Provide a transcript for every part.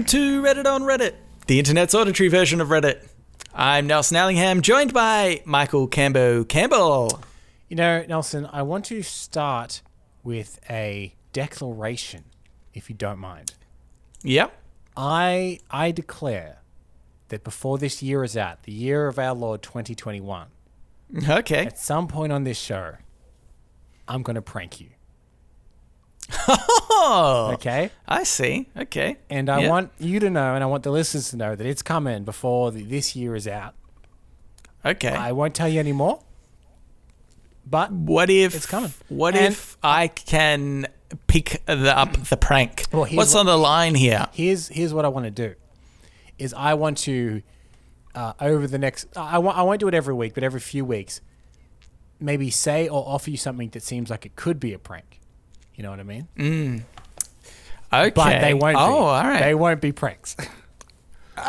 welcome to Reddit on Reddit, the internet's auditory version of Reddit. I'm Nelson Allingham, joined by Michael Cambo Campbell. You know, Nelson, I want to start with a declaration, if you don't mind. Yep. I I declare that before this year is out, the year of our Lord 2021, Okay. at some point on this show, I'm going to prank you. Oh, Okay? I see. Okay. And I Yeah. want you to know, and I want the listeners to know that it's coming before the, this year is out. Okay. I won't tell you anymore. But what if It's coming. What And- if I can pick the, up the prank? Well, What's what- on the line here? here's here's what I want to do. Is I want to uh, over the next I won't I won't do it every week, but every few weeks, maybe say or offer you something that seems like it could be a prank. You know what I mean? Okay. But they won't. Oh, be. all right. They won't be pranks.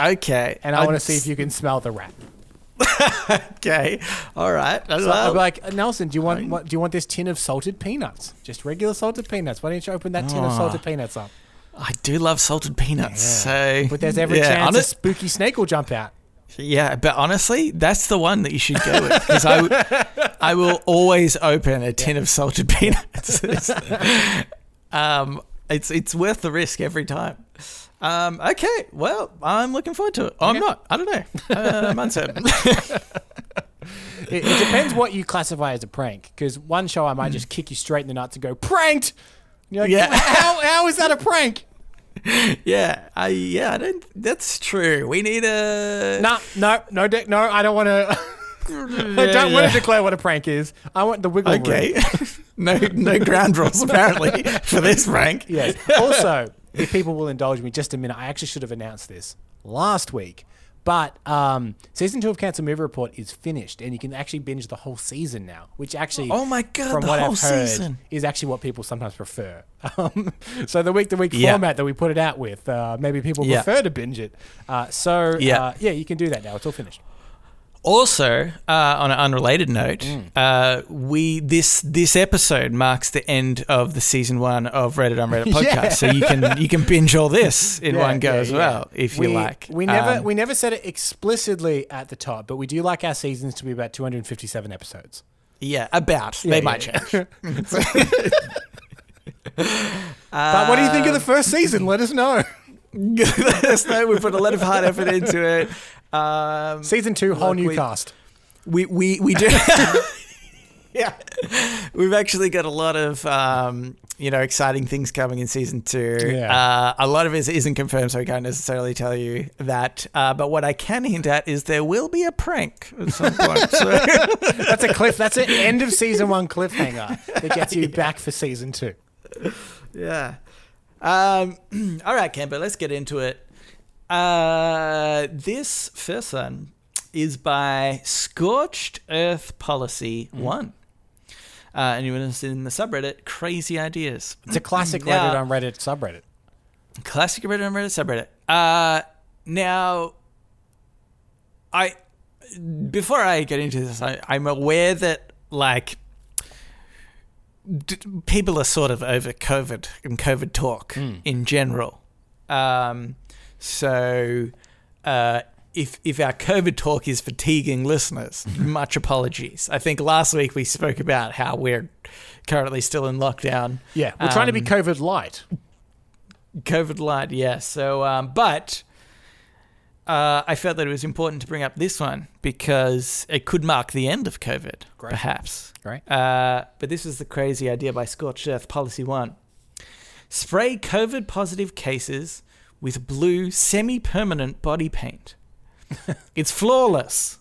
okay. And I want to see if you can smell the rat. Okay. All right. So Well, I'll be like, Nelson, do you want what, do you want this tin of salted peanuts? Just regular salted peanuts. Why don't you open that tin of Oh. salted peanuts up? I do love salted peanuts. So, But there's every yeah, chance a spooky snake will jump out. Yeah, but honestly, that's the one that you should go with because I, w- I will always open a tin of salted peanuts. It's- um, it's it's worth the risk every time. Um, okay, well, I'm looking forward to it. I'm Okay. not. I don't know. Uh, I'm uncertain. It, it depends what you classify as a prank. Because one show I might just kick you straight in the nuts and go pranked. Like, Yeah. how, how is that a prank? yeah, I yeah, I don't. That's true. We need a No, no, no, de- no. I don't want to. I don't want to declare what a prank is. I want the wiggle room. Okay, no no ground rules apparently for this prank. Yes. Also, if people will indulge me just a minute, I actually should have announced this last week. But um, season two of Cancer Movie Report is finished, and you can actually binge the whole season now. Which actually, Oh my God, from the what whole I've heard, season. is actually what people sometimes prefer. Um, so the week to week format that we put it out with, uh, maybe people Yeah. prefer to binge it. Uh, so Yeah. uh, yeah, you can do that now. It's all finished. Also, uh, on an unrelated note, Mm. uh, we this this episode marks the end of the season one of Reddit on Reddit podcast. Yeah. So you can you can binge all this in Yeah, one go yeah, as well if we, you like. We never Um, we never said it explicitly at the top, but we do like our seasons to be about 257 episodes. yeah, about they might change. But what do you think of the first season? Let us know. Let us know. We put a lot of hard effort into it. Um, Season two, whole Look, new we- cast. we we we do. yeah, we've actually got a lot of um, you know exciting things coming in season two. Yeah. Uh, a lot of it isn't confirmed, so I can't necessarily tell you that. Uh, but what I can hint at is there will be a prank at some point. So. That's a cliff. That's an end of season one cliffhanger that gets you back for season two. yeah. Um, all right, Camber, let's get into it. Uh, this first one is by Scorched Earth Policy One. Uh, and was in the subreddit Crazy Ideas. It's a classic Now- Reddit on Reddit subreddit. Classic Reddit on Reddit subreddit. Uh, now, I before I get into this, I, I'm aware that like d- people are sort of over COVID and COVID talk in general. Um, so uh, if if our COVID talk is fatiguing listeners, much apologies. I think last week we spoke about how we're currently still in lockdown. Yeah, we're trying to be Um, COVID light. COVID light, yes. So, um, but uh, I felt that it was important to bring up this one because it could mark the end of COVID, Great. perhaps. Great. Uh, but this is the crazy idea by Scorched Earth Policy One: spray COVID positive cases with blue semi-permanent body paint. it's flawless.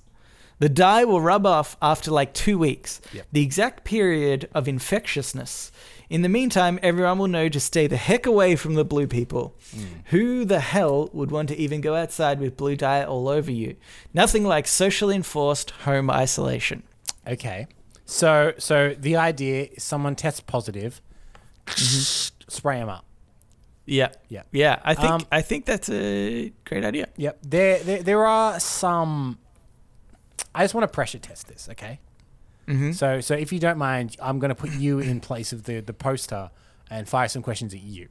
The dye will rub off after like two weeks, Yep. the exact period of infectiousness. In the meantime, everyone will know to stay the heck away from the blue people. Mm. Who the hell would want to even go outside with blue dye all over you? Nothing like socially enforced home isolation. Okay. So so the idea is someone tests positive, mm-hmm. spray them up. Yeah, Yeah. yeah. I think Um, I think that's a great idea. Yep. There, there, there are some. I just want to pressure test this, okay? Mm-hmm. So, so if you don't mind, I'm going to put you in place of the the poster and fire some questions at you.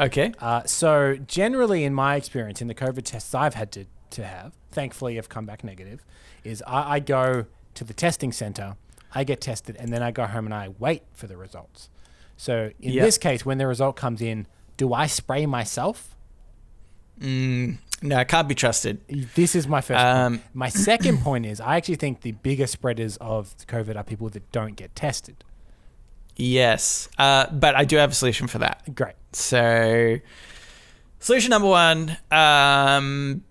Okay. Uh, so generally, in my experience, in the COVID tests I've had to, to have, thankfully have come back negative, is I, I go to the testing center, I get tested, and then I go home and I wait for the results. So in Yeah. this case, when the result comes in, do I spray myself? Mm, no, it can't be trusted. This is my first. Um, point. My second point is I actually think the biggest spreaders of COVID are people that don't get tested. Yes, uh, but I do have a solution for that. Great. So, solution number one. Um,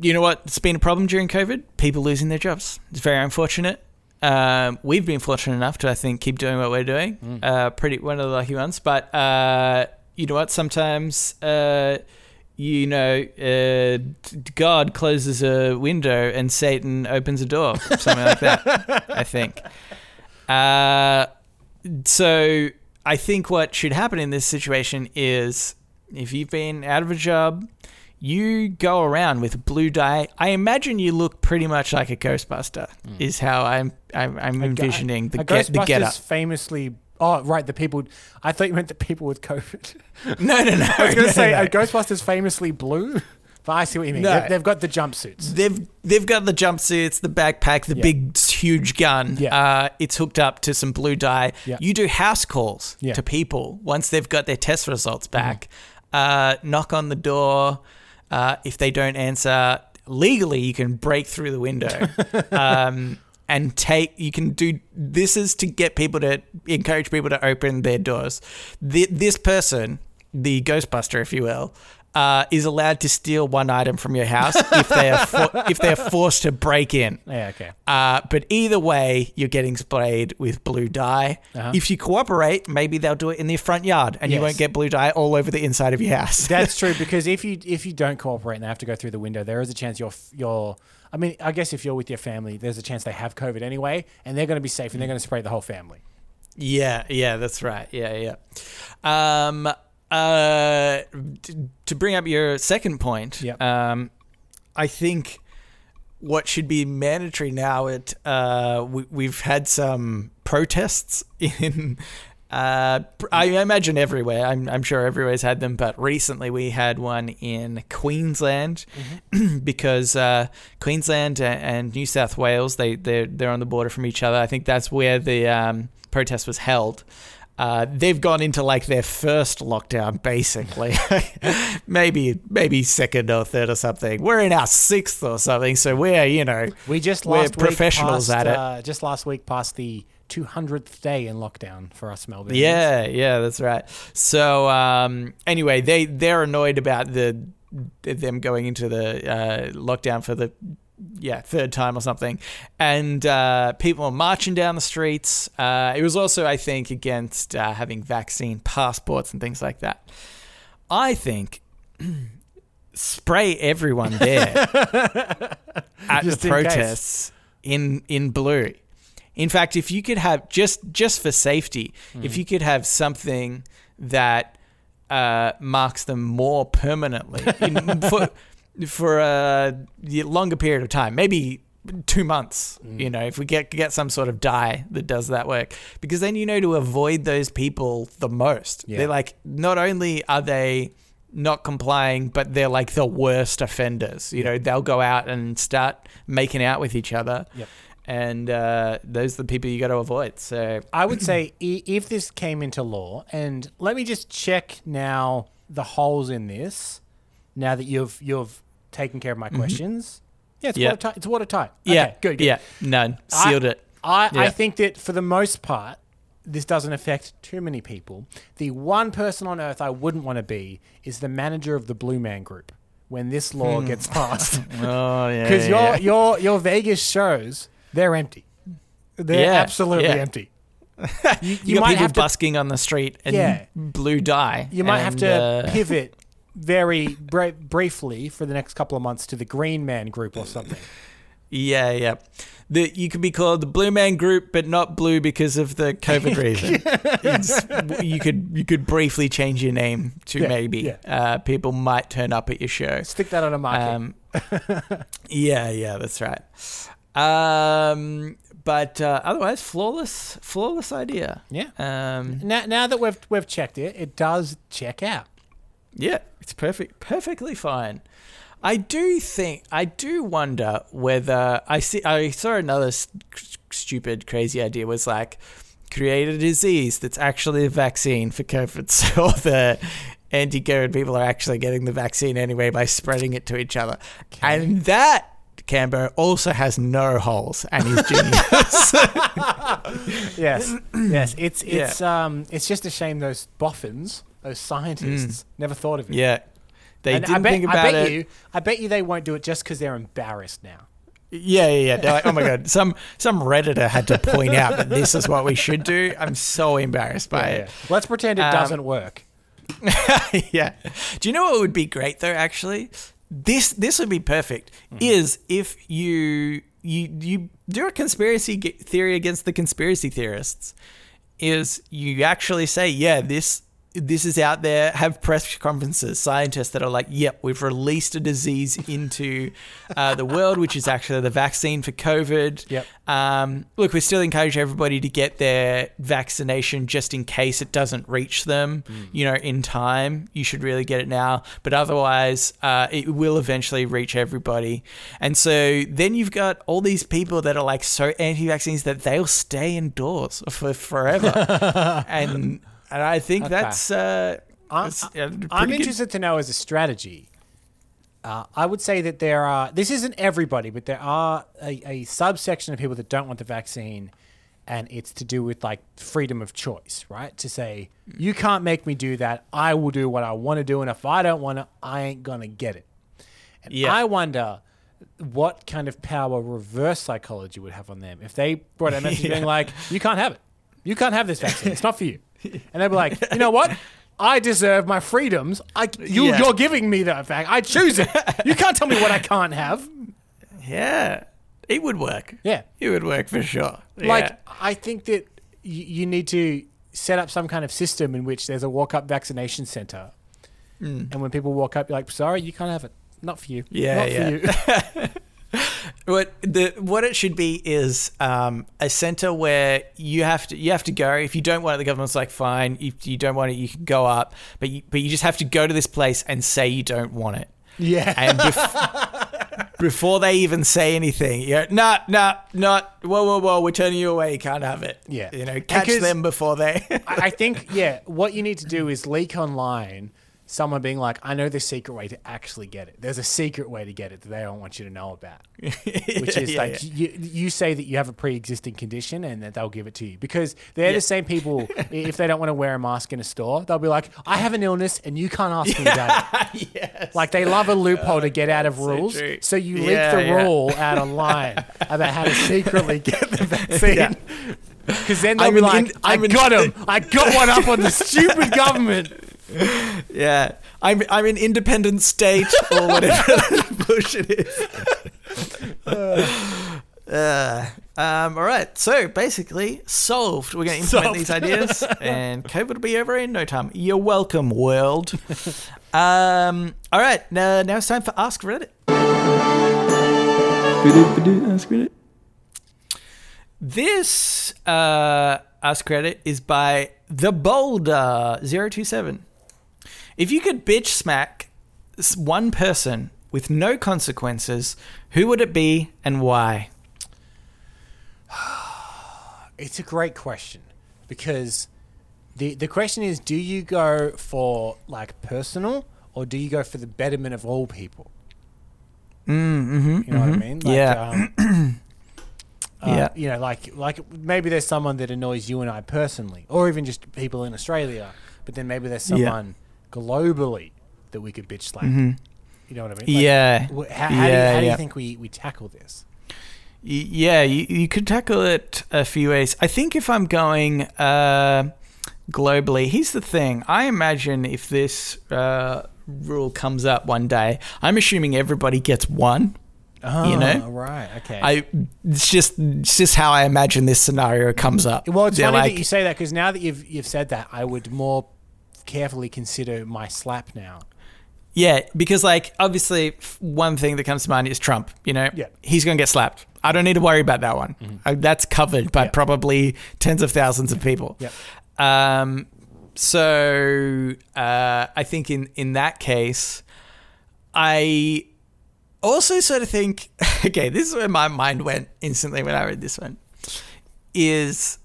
you know what? It's been a problem during COVID. People losing their jobs. It's very unfortunate. Um, we've been fortunate enough to, I think, keep doing what we're doing. Uh, pretty one of the lucky ones. But uh, you know what? Sometimes, uh, you know, uh, God closes a window and Satan opens a door. Something like that. I think. Uh, so I think what should happen in this situation is if you've been out of a job, you go around with blue dye. I imagine you look pretty much like a Ghostbuster. Is how I'm I'm, I'm envisioning the a get the get up. famously. Oh, right. The people. I thought you meant the people with COVID. No, no, no. I was going no, to say, no. are Ghostbusters famously blue? But I see what you mean. No. They've, they've got the jumpsuits. They've they've got the jumpsuits, the backpack, the Yeah. big huge gun. Yeah. Uh, it's hooked up to some blue dye. Yeah. You do house calls Yeah. Mm-hmm. to people once they've got their test results back. Uh, knock on the door. Uh, if they don't answer legally, you can break through the window. um, and take you can do this is to get people to encourage people to open their doors. Th this person, the Ghostbuster, if you will, uh, is allowed to steal one item from your house if they are for- if they are forced to break in. Yeah, okay. Uh, but either way, you're getting sprayed with blue dye. Uh-huh. If you cooperate, maybe they'll do it in their front yard, and you won't get blue dye all over the inside of your house. That's true because if you if you don't cooperate and they have to go through the window, there is a chance you're you're. I mean, I guess if you're with your family, there's a chance they have COVID anyway, and they're going to be safe and they're going to spray the whole family. Yeah, yeah, that's right. Yeah, yeah. Um, uh, to bring up your second point, Yep. um, I think what should be mandatory now. It uh, we, we've had some protests in. Uh, I imagine everywhere. I'm, I'm sure everywhere's had them, but recently we had one in Queensland because uh, Queensland and New South Wales they they're they're on the border from each other. I think that's where the um, protest was held. Uh, they've gone into like their first lockdown, basically. maybe maybe second or third or something. We're in our sixth or something, so we're you know We just We're professionals at it. Uh, just last week passed the 200th day in lockdown for us Melbourne. Yeah, yeah, that's right. So um, anyway, they they're annoyed about the them going into the uh, lockdown for the yeah third time or something, and uh, people are marching down the streets. Uh, it was also, I think, against uh, having vaccine passports and things like that. I think. Spray everyone there at Just the in protests in in blue. In fact, if you could have just just for safety, if you could have something that uh, marks them more permanently in, for for a longer period of time, maybe two months. You know, if we get get some sort of dye that does that work, because then you know to avoid those people the most. Yeah. They're like not only are they not complying, but they're like the worst offenders. You know, they'll go out and start making out with each other Yep. And uh, those are the people you got to avoid. So I would say if this came into law, and let me just check now the holes in this. Now that you've you've taken care of my questions, yeah, it's Mm-hmm. Yeah. watertight. It's watertight. yeah, good, good. yeah, none sealed I, it. I, I think that for the most part, this doesn't affect too many people. The one person on earth I wouldn't want to be is the manager of the Blue Man Group when this law gets passed. Oh yeah, Because yeah, your yeah. your your Vegas shows they're empty. They're Yeah, absolutely yeah. empty. You, you, got might people have to busking on the street and Yeah. blue dye. you might have to uh, pivot very bri- briefly for the next couple of months to the Green Man Group or something. yeah, yeah. The, you could be called the Blue Man Group, but not blue because of the COVID reason. It's- you could you could briefly change your name to Yeah, maybe. yeah. Uh, people might turn up at your show. Stick that on a market. Um, yeah, yeah, that's right. Um, but uh, otherwise, flawless, flawless idea. yeah. Um, Now, now that we've we've checked it, it does check out. Yeah, it's perfect, perfectly fine. I do think, I do wonder whether I see. I saw another st- stupid, crazy idea was like create a disease that's actually a vaccine for COVID, so the anti-COVID people are actually getting the vaccine anyway by spreading it to each other, and that. Canberra also has no holes and is genius. Yes, yes. It's Yeah. it's um it's just a shame those boffins, those scientists, never thought of it. Mm. yeah, they and didn't I bet, think about I bet it. you, I bet you they won't do it just because they're embarrassed now. Yeah, yeah, yeah. They're like, oh my god, some some redditor had to point out that this is what we should do. I'm so embarrassed by it. Let's pretend it Um, doesn't work. yeah. Do you know what would be great though? Actually, this this would be perfect. Mm-hmm. Is if you you you do a conspiracy theory against the conspiracy theorists. Is you actually say, yeah, this this is out there. Have press conferences, scientists that are like, yep, we've released a disease into uh, the world, which is actually the vaccine for COVID. Yep. Um, look, we still encourage everybody to get their vaccination just in case it doesn't reach them, you know, in time. You should really get it now. But otherwise, uh, it will eventually reach everybody. And so then you've got all these people that are like so anti vaccines that they'll stay indoors for forever. and, and I think Okay. that's. Uh, I'm- that's, I'm good. interested to know as a strategy. Uh, I would say that there are. This isn't everybody, but there are a, a subsection of people that don't want the vaccine, and it's to do with like freedom of choice, right? To say you can't make me do that. I will do what I want to do, and if I don't want to, I ain't gonna get it. And Yeah. I wonder what kind of power reverse psychology would have on them if they brought a message being like, "You can't have it. You can't have this vaccine. It's not for you." And they'd be like, "You know what? I deserve my freedoms. I you Yeah. you're giving me that fact. I choose it. You can't tell me what I can't have." Yeah. It would work. Yeah. It would work for sure. Like. I think that y- you need to set up some kind of system in which there's a walk-up vaccination center, Mm. and when people walk up, you're like, "Sorry, you can't have it. Not for you. Yeah, Not yeah. for you." What the what it should be is um, a center where you have to you have to go. If you don't want it, the government's like, fine. If you don't want it, you can go up, but you, but you just have to go to this place and say you don't want it. yeah. And bef- before they even say anything, you go, nah, nah, not. Whoa, whoa, whoa. We're turning you away. You can't have it. Yeah. you know, catch Because- them before they. I think, yeah, what you need to do is leak online someone being like, I know the secret way to actually get it. There's a secret way to get it that they don't want you to know about. Which is Yeah, like, yeah. You, you say that you have a pre existing condition and that they'll give it to you. Because they're the same people, if they don't want to wear a mask in a store, they'll be like, I have an illness and you can't ask me about it. yes. Like they love a loophole to get out of rules. true. So you leak the rule out online about how to secretly get the vaccine. Because then they'll I'm be like, in- I got him. I got one up on the stupid government. Yeah, I'm I'm in independent state or whatever that bullshit is. Uh, um, all right, so basically solved. We're going to implement Solved. these ideas, and COVID will be over in no time. You're welcome, world. um, all right, now now it's time for Ask Reddit. Ask Reddit. This uh, Ask Reddit is by the Boulder 027. If you could bitch smack one person with no consequences, who would it be and why? It's a great question because the the question is, do you go for like personal or do you go for the betterment of all people? Mm-hmm, You know what I mean? Like, yeah. Um, uh, Yeah. You know, like like maybe there's someone that annoys you and I personally, or even just people in Australia. But then maybe there's Yeah. Globally that we could bitch slap. Mhm. You know what I mean? Like, Yeah. wh- How, how, do, you, Yeah, do you think we, we tackle this? Y- Yeah, you, you could tackle it a few ways. I think if I'm going uh, globally, here's the thing. I imagine if this uh, rule comes up one day, I'm assuming everybody gets one. Oh, You know? right? Okay. I it's just it's just how I imagine this scenario comes up. Well, it's They're funny like, that you say that because now that you've you've said that, I would more carefully consider my slap now. yeah, because like obviously one thing that comes to mind is Trump. You know, Yeah. he's gonna get slapped. I don't need to worry about that one. Uh, that's covered by Yeah. probably tens of thousands of people. Yep. Um, so uh, I think in in that case, I also sort of think, okay, this is where my mind went instantly when I read this one. Is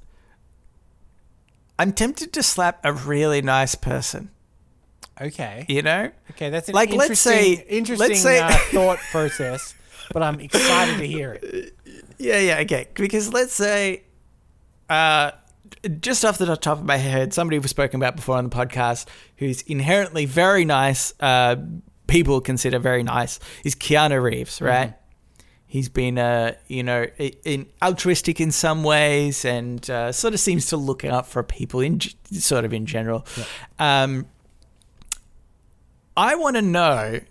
I'm tempted to slap a really nice person. Okay. You know, Okay, that's Like, let's say- interesting let's say- uh, thought process, but I'm excited to hear it. Yeah, yeah, okay. Because let's say, uh, just off the top of my head, somebody we've spoken about before on the podcast who's inherently very nice, uh, people consider very nice, is Keanu Reeves, right? He's been, uh, you know, in altruistic in some ways, and uh, sort of seems to look out for people in sort of in general. Um, I want to know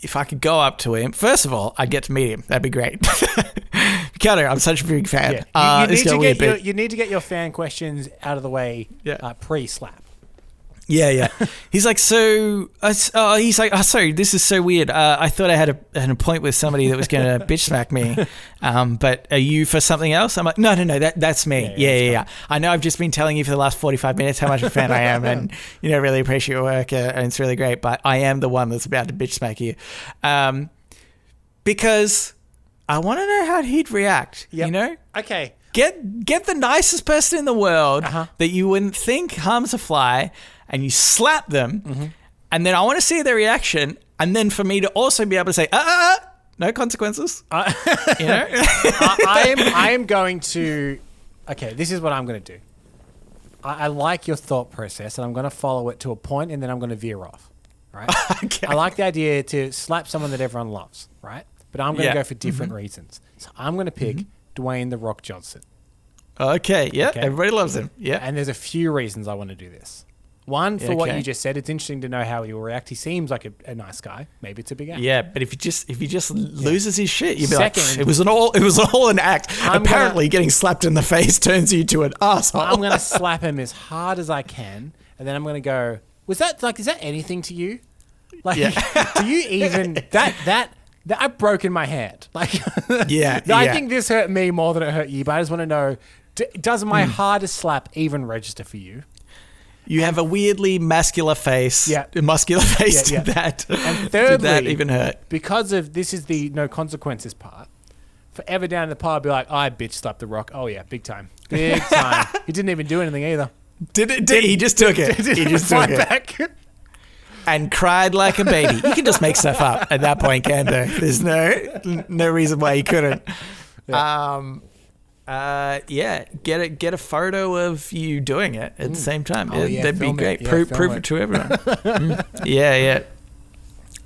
if I could go up to him. First of all, I'd get to meet him. That'd be great. Keanu, I'm such a big fan. Yeah. You, Uh, you it's need to get your, you need to get your fan questions out of the way Yeah. uh, pre-slap. Yeah, yeah. He's like, so. Uh, oh, he's like, oh, sorry, this is so weird. Uh, I thought I had a, an appointment with somebody that was going to bitch smack me. Um, but are you for something else? I'm like, no, no, no, that that's me. Yeah, Yeah, yeah, yeah, yeah. I know. I've just been telling you for the last 45 minutes how much of a fan I am, and you know, really appreciate your work, uh, and it's really great. But I am the one that's about to bitch smack you, um, because I want to know how he'd react. Yep. You know, Okay. get get the nicest person in the world Uh-huh. that you wouldn't think harms a fly, and you slap them, Mm-hmm. and then I want to see their reaction, and then for me to also be able to say, ah, ah, ah, no consequences. Uh, you know, I, I am I am going to. Okay, this is what I'm going to do. I, I like your thought process, and I'm going to follow it to a point, and then I'm going to veer off. Right. Okay. I like the idea to slap someone that everyone loves. Right. But I'm going to Yeah. Mm-hmm. go for different reasons. So I'm going to pick Dwayne the Rock Johnson, okay, yeah, Okay. everybody loves him. Yeah, and there's a few reasons I want to do this. One for what Okay. you just said. It's interesting to know how he will react. He seems like a, a nice guy. Maybe it's a big act. yeah, but if he just if he just loses his shit, you'd be Second- like, it was an all it was all an act. I'm Apparently, getting slapped in the face turns you to an asshole. I'm going to slap him as hard as I can, and then I'm going to go. Was that like? Is that anything to you? Like, do you even that that that I've broken my hand? Like, Yeah, I yeah. think this hurt me more than it hurt you. But I just want to know: d- does Hmm. my hardest slap even register for you? You have a weirdly muscular face. Yeah. muscular face. Yeah, Did yeah. that? And thirdly, did that even hurt? Because of this is the no consequences part. Forever down in the pub, be like, I bitch slapped the rock. Oh yeah, big time, big time. he didn't even do anything either. Did it? Did, he just took it? He just took it back. and cried like a baby. You can just make stuff up at that point, can't there? There's no no reason why you couldn't. Um, uh, yeah, get a get a photo of you doing it at the same time. Oh, yeah, that'd be film it. great. Yeah, prove prove it. it to everyone. Mm. Yeah, yeah.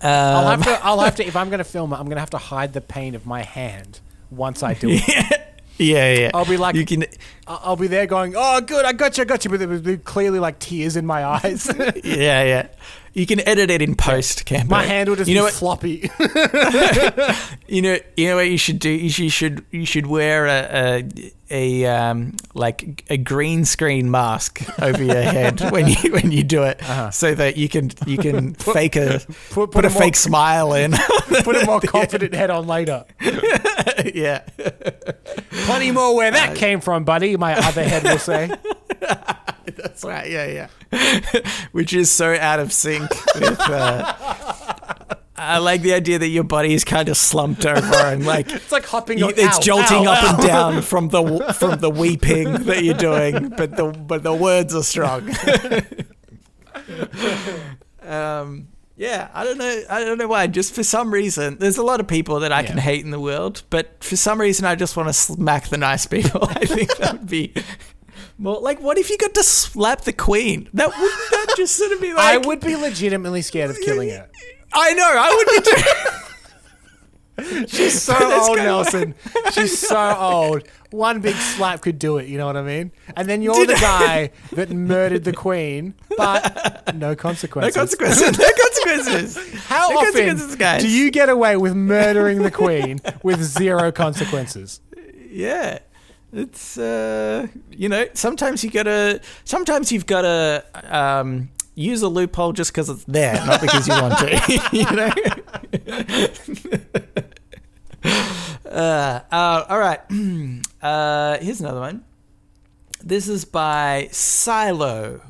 I'll Um, have to. I'll have to. If I'm going to film it, I'm going to have to hide the pain of my hand once I do it. yeah, yeah. I'll be like- you can. I'll I'll be there going, "Oh, good, I got you, I got you," but there was clearly like tears in my eyes. Yeah, yeah. You can edit it in post, Campo. my hand will just you know be what? floppy. You know, you know what you should do. You should you should, wear a a, a um like a green screen mask over your head when you when you do it, so that you can you can fake a put- put, put a a more- fake smile in. Put a more confident head on later. yeah, Plenty more where that came from, buddy. My other head will say. that's right. Yeah, yeah. Which is so out of sync with. Uh, I like the idea that your body is kind of slumped over and like It's like hopping. You, it's ow, jolting ow, up ow. and down from the from the weeping that you're doing, but the but the words are strong. um, yeah, I don't know. I don't know why. Just for some reason, there's a lot of people that I can hate in the world, but for some reason, I just want to smack the nice people. I think that would be. More like, what if you got to slap the queen? That would that just sort of be like. I would be legitimately scared of killing her. I know. I would be too. She's so That's old, Nelson. She's so old. One big slap could do it. You know what I mean? And then you're the guy that murdered the queen, but no consequences. No consequences. consequences. No consequences. How No often consequences, guys. do you get away with murdering the queen with zero consequences? Yeah. It's uh you know, sometimes you gotta sometimes you've gotta um use a loophole just because it's there, not because you want to. you know? uh, uh, all right. uh, here's another one. This is by Silo.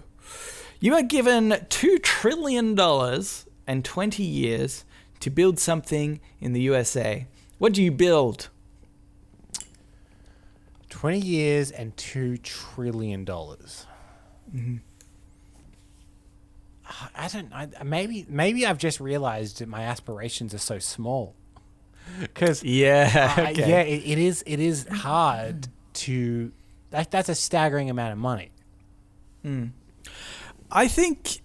You are given $2 trillion and and 20 years to build something in the USA. What do you build? 20 years and $2 trillion. Mm-hmm. I don't I, maybe maybe I've just realized that my aspirations are so small. Cuz Yeah. Uh, okay. yeah, it, it is. It is hard to. That, that's a staggering amount of money. I think.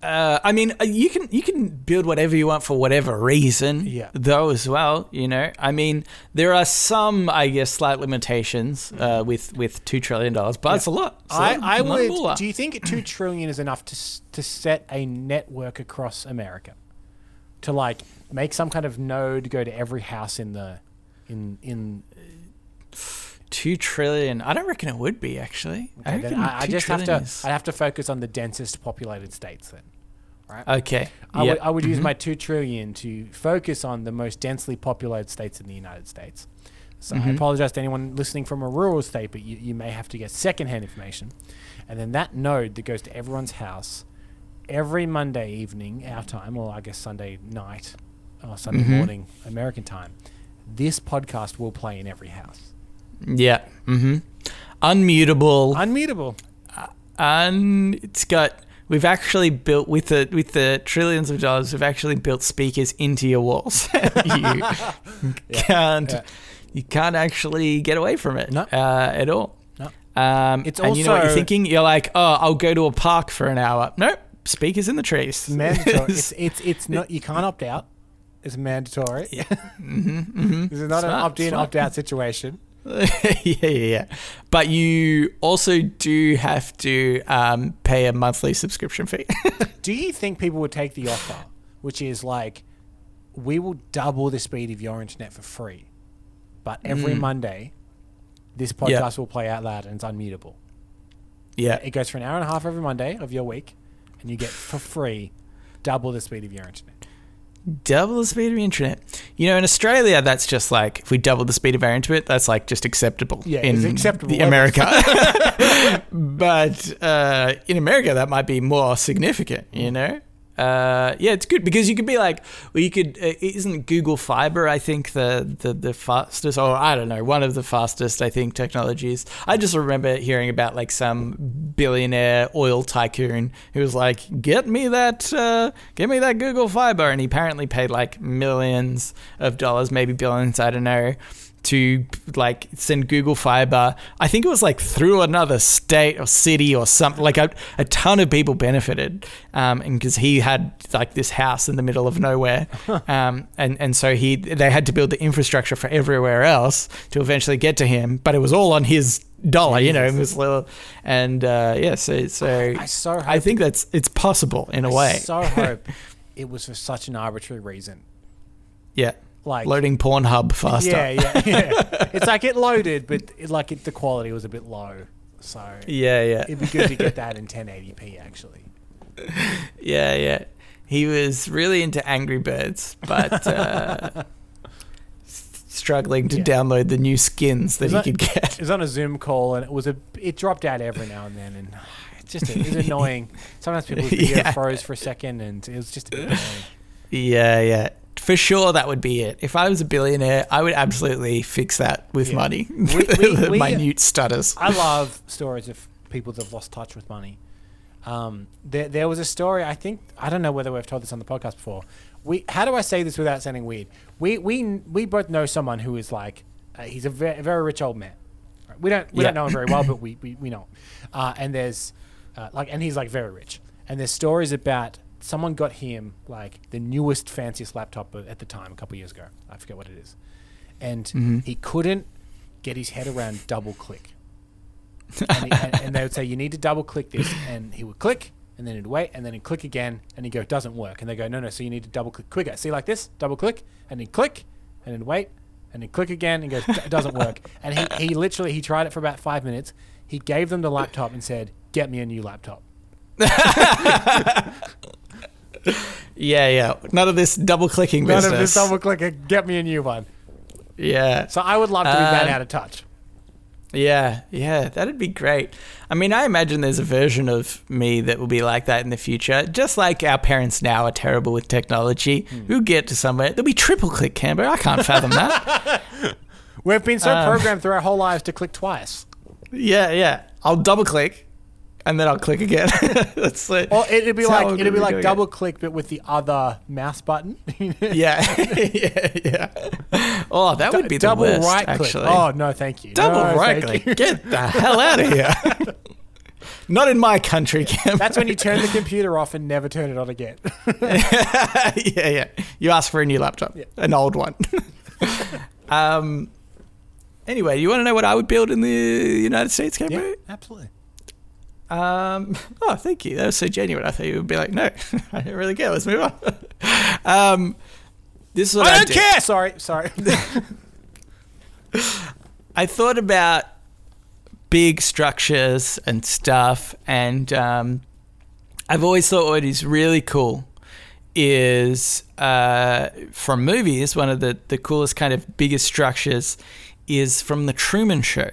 Uh, I mean, uh, you can you can build whatever you want for whatever reason, Yeah. Though as well, you know, I mean, there are some, I guess, slight limitations uh, with with two trillion dollars, but it's a lot. A I, I a lot of would. moolah. Do you think two trillion is enough to to set a network across America? To like make some kind of node go to every house in the in in. Two trillion? I don't reckon it would be actually. I, reckon I, I just have to. is- I have to focus on the densest populated states then. Right. Okay. I yeah. would, I would use mm-hmm. my two trillion to focus on the most densely populated states in the United States. So I mm-hmm. apologize to anyone listening from a rural state, but you, you may have to get secondhand information. And then that node that goes to everyone's house every Monday evening, our time, or I guess Sunday night or Sunday mm-hmm. morning, American time, this podcast will play in every house. Yeah. Mm-hmm. Unmutable. Unmutable. and it's got we've actually built with the with the trillions of dollars we've actually built speakers into your walls you can't yeah. you can't actually get away from it No. uh, at all No. um, It's and you know what you're thinking you're like oh i'll go to a park for an hour nope speakers in the trees Mandatory. it's, it's, it's not, you can't opt out. It's mandatory. yeah. mm-hmm, mm-hmm. This is not an opt in, opt out situation. yeah, yeah, yeah. But you also do have to um, pay a monthly subscription fee. Do you think people would take the offer, which is like, we will double the speed of your internet for free, but every Monday, this podcast Mm. Yeah. will play out loud and it's unmutable. yeah, It goes for an hour and a half every Monday of your week, and you get for free double the speed of your internet. Double the speed of the internet. You know, in Australia, that's just like if we double the speed of our internet, that's like just acceptable. Yeah, in acceptable the. America. but uh, in America, that might be more significant. You know. Uh, yeah, it's good because you could be like, well, you could. Uh, isn't Google Fiber? I think the, the the fastest, or I don't know, one of the fastest. I think technologies. I just remember hearing about like some billionaire oil tycoon who was like, "Get me that, uh, get me that Google Fiber," and he apparently paid like millions of dollars, maybe billions, I don't know, to like send Google Fiber. I think it was like through another state or city or something. Like a, a ton of people benefited, um, and because he had like this house in the middle of nowhere, um, and and so he they had to build the infrastructure for everywhere else to eventually get to him, but it was all on his dollar, you know, it was little, and uh, yeah, so so I so I think that's it's possible in a way. So hope it was for such an arbitrary reason. yeah, Like loading Pornhub faster. Yeah, yeah, yeah. it's like it loaded, but it, like it, the quality was a bit low. So yeah, yeah. it'd be good to get that in 1080p actually. Yeah, yeah. He was really into Angry Birds, but uh, struggling to Yeah. download the new skins that he that- could get. It was on a Zoom call and it was a it dropped out every now and then and it's just it was annoying. Sometimes people's video Yeah. froze for a second and it was just a bit annoying. Yeah, yeah. For sure, that would be it. If I was a billionaire, I would absolutely fix that with Yeah. money. We- we- the we- minute stutters. I love stories of people that have lost touch with money. Um, there, there was a story. I think I don't know whether we've told this on the podcast before. We how do I say this without sounding weird? We we we both know someone who is like uh, he's a very, very rich old man. Right? We don't we Yeah. don't know him very well, but we we, we know. Him. Uh, and there's uh, like and he's like very rich. And there's stories about someone got him like the newest fanciest laptop at the time a couple years ago. I forget what it is, and mm-hmm. he couldn't get his head around double click and, he, and, and they would say you need to double click this, and he would click, and then he'd wait, and then he'd click again, and he'd go it doesn't work, and they go no no, so you need to double click quicker. See like this, double click, and he'd click, and then wait, and he'd click again, and goes it doesn't work, and he he literally he tried it for about five minutes. He gave them the laptop and said, "Get me a new laptop." Yeah, yeah. None of this double clicking business. None of this double clicker. Get me a new one. yeah. So I would love to be that Um, out of touch. Yeah, yeah, that'd be great. I mean, I imagine there's a version of me that will be like that in the future. Just like our parents now are terrible with technology. We'll get to somewhere. There'll be triple click camber. I can't fathom that. We've been so Um, programmed through our whole lives to click twice. yeah, yeah. I'll double click and then I'll click again. That's like, Or it'd be like it'd be like double click, but with the other mouse button. Yeah, yeah, yeah. Oh, that would be the double worst, right click. actually. Oh no, thank you. double No, right click. you. Get the hell out of here. Not in my country, Cam. That's when you turn the computer off and never turn it on again. yeah, yeah. You ask for a new laptop, an old one. um. Anyway, you want to know what I would build in the United States, Cameron? absolutely. Um. Oh, thank you. That was so genuine. I thought you would be like, no, I don't really care. Let's move on. um. This is what I I don't do. care. Sorry, sorry. I thought about big structures and stuff, and um, I've always thought what is really cool is uh, from movies. One of the the coolest kind of biggest structures is from the Truman Show.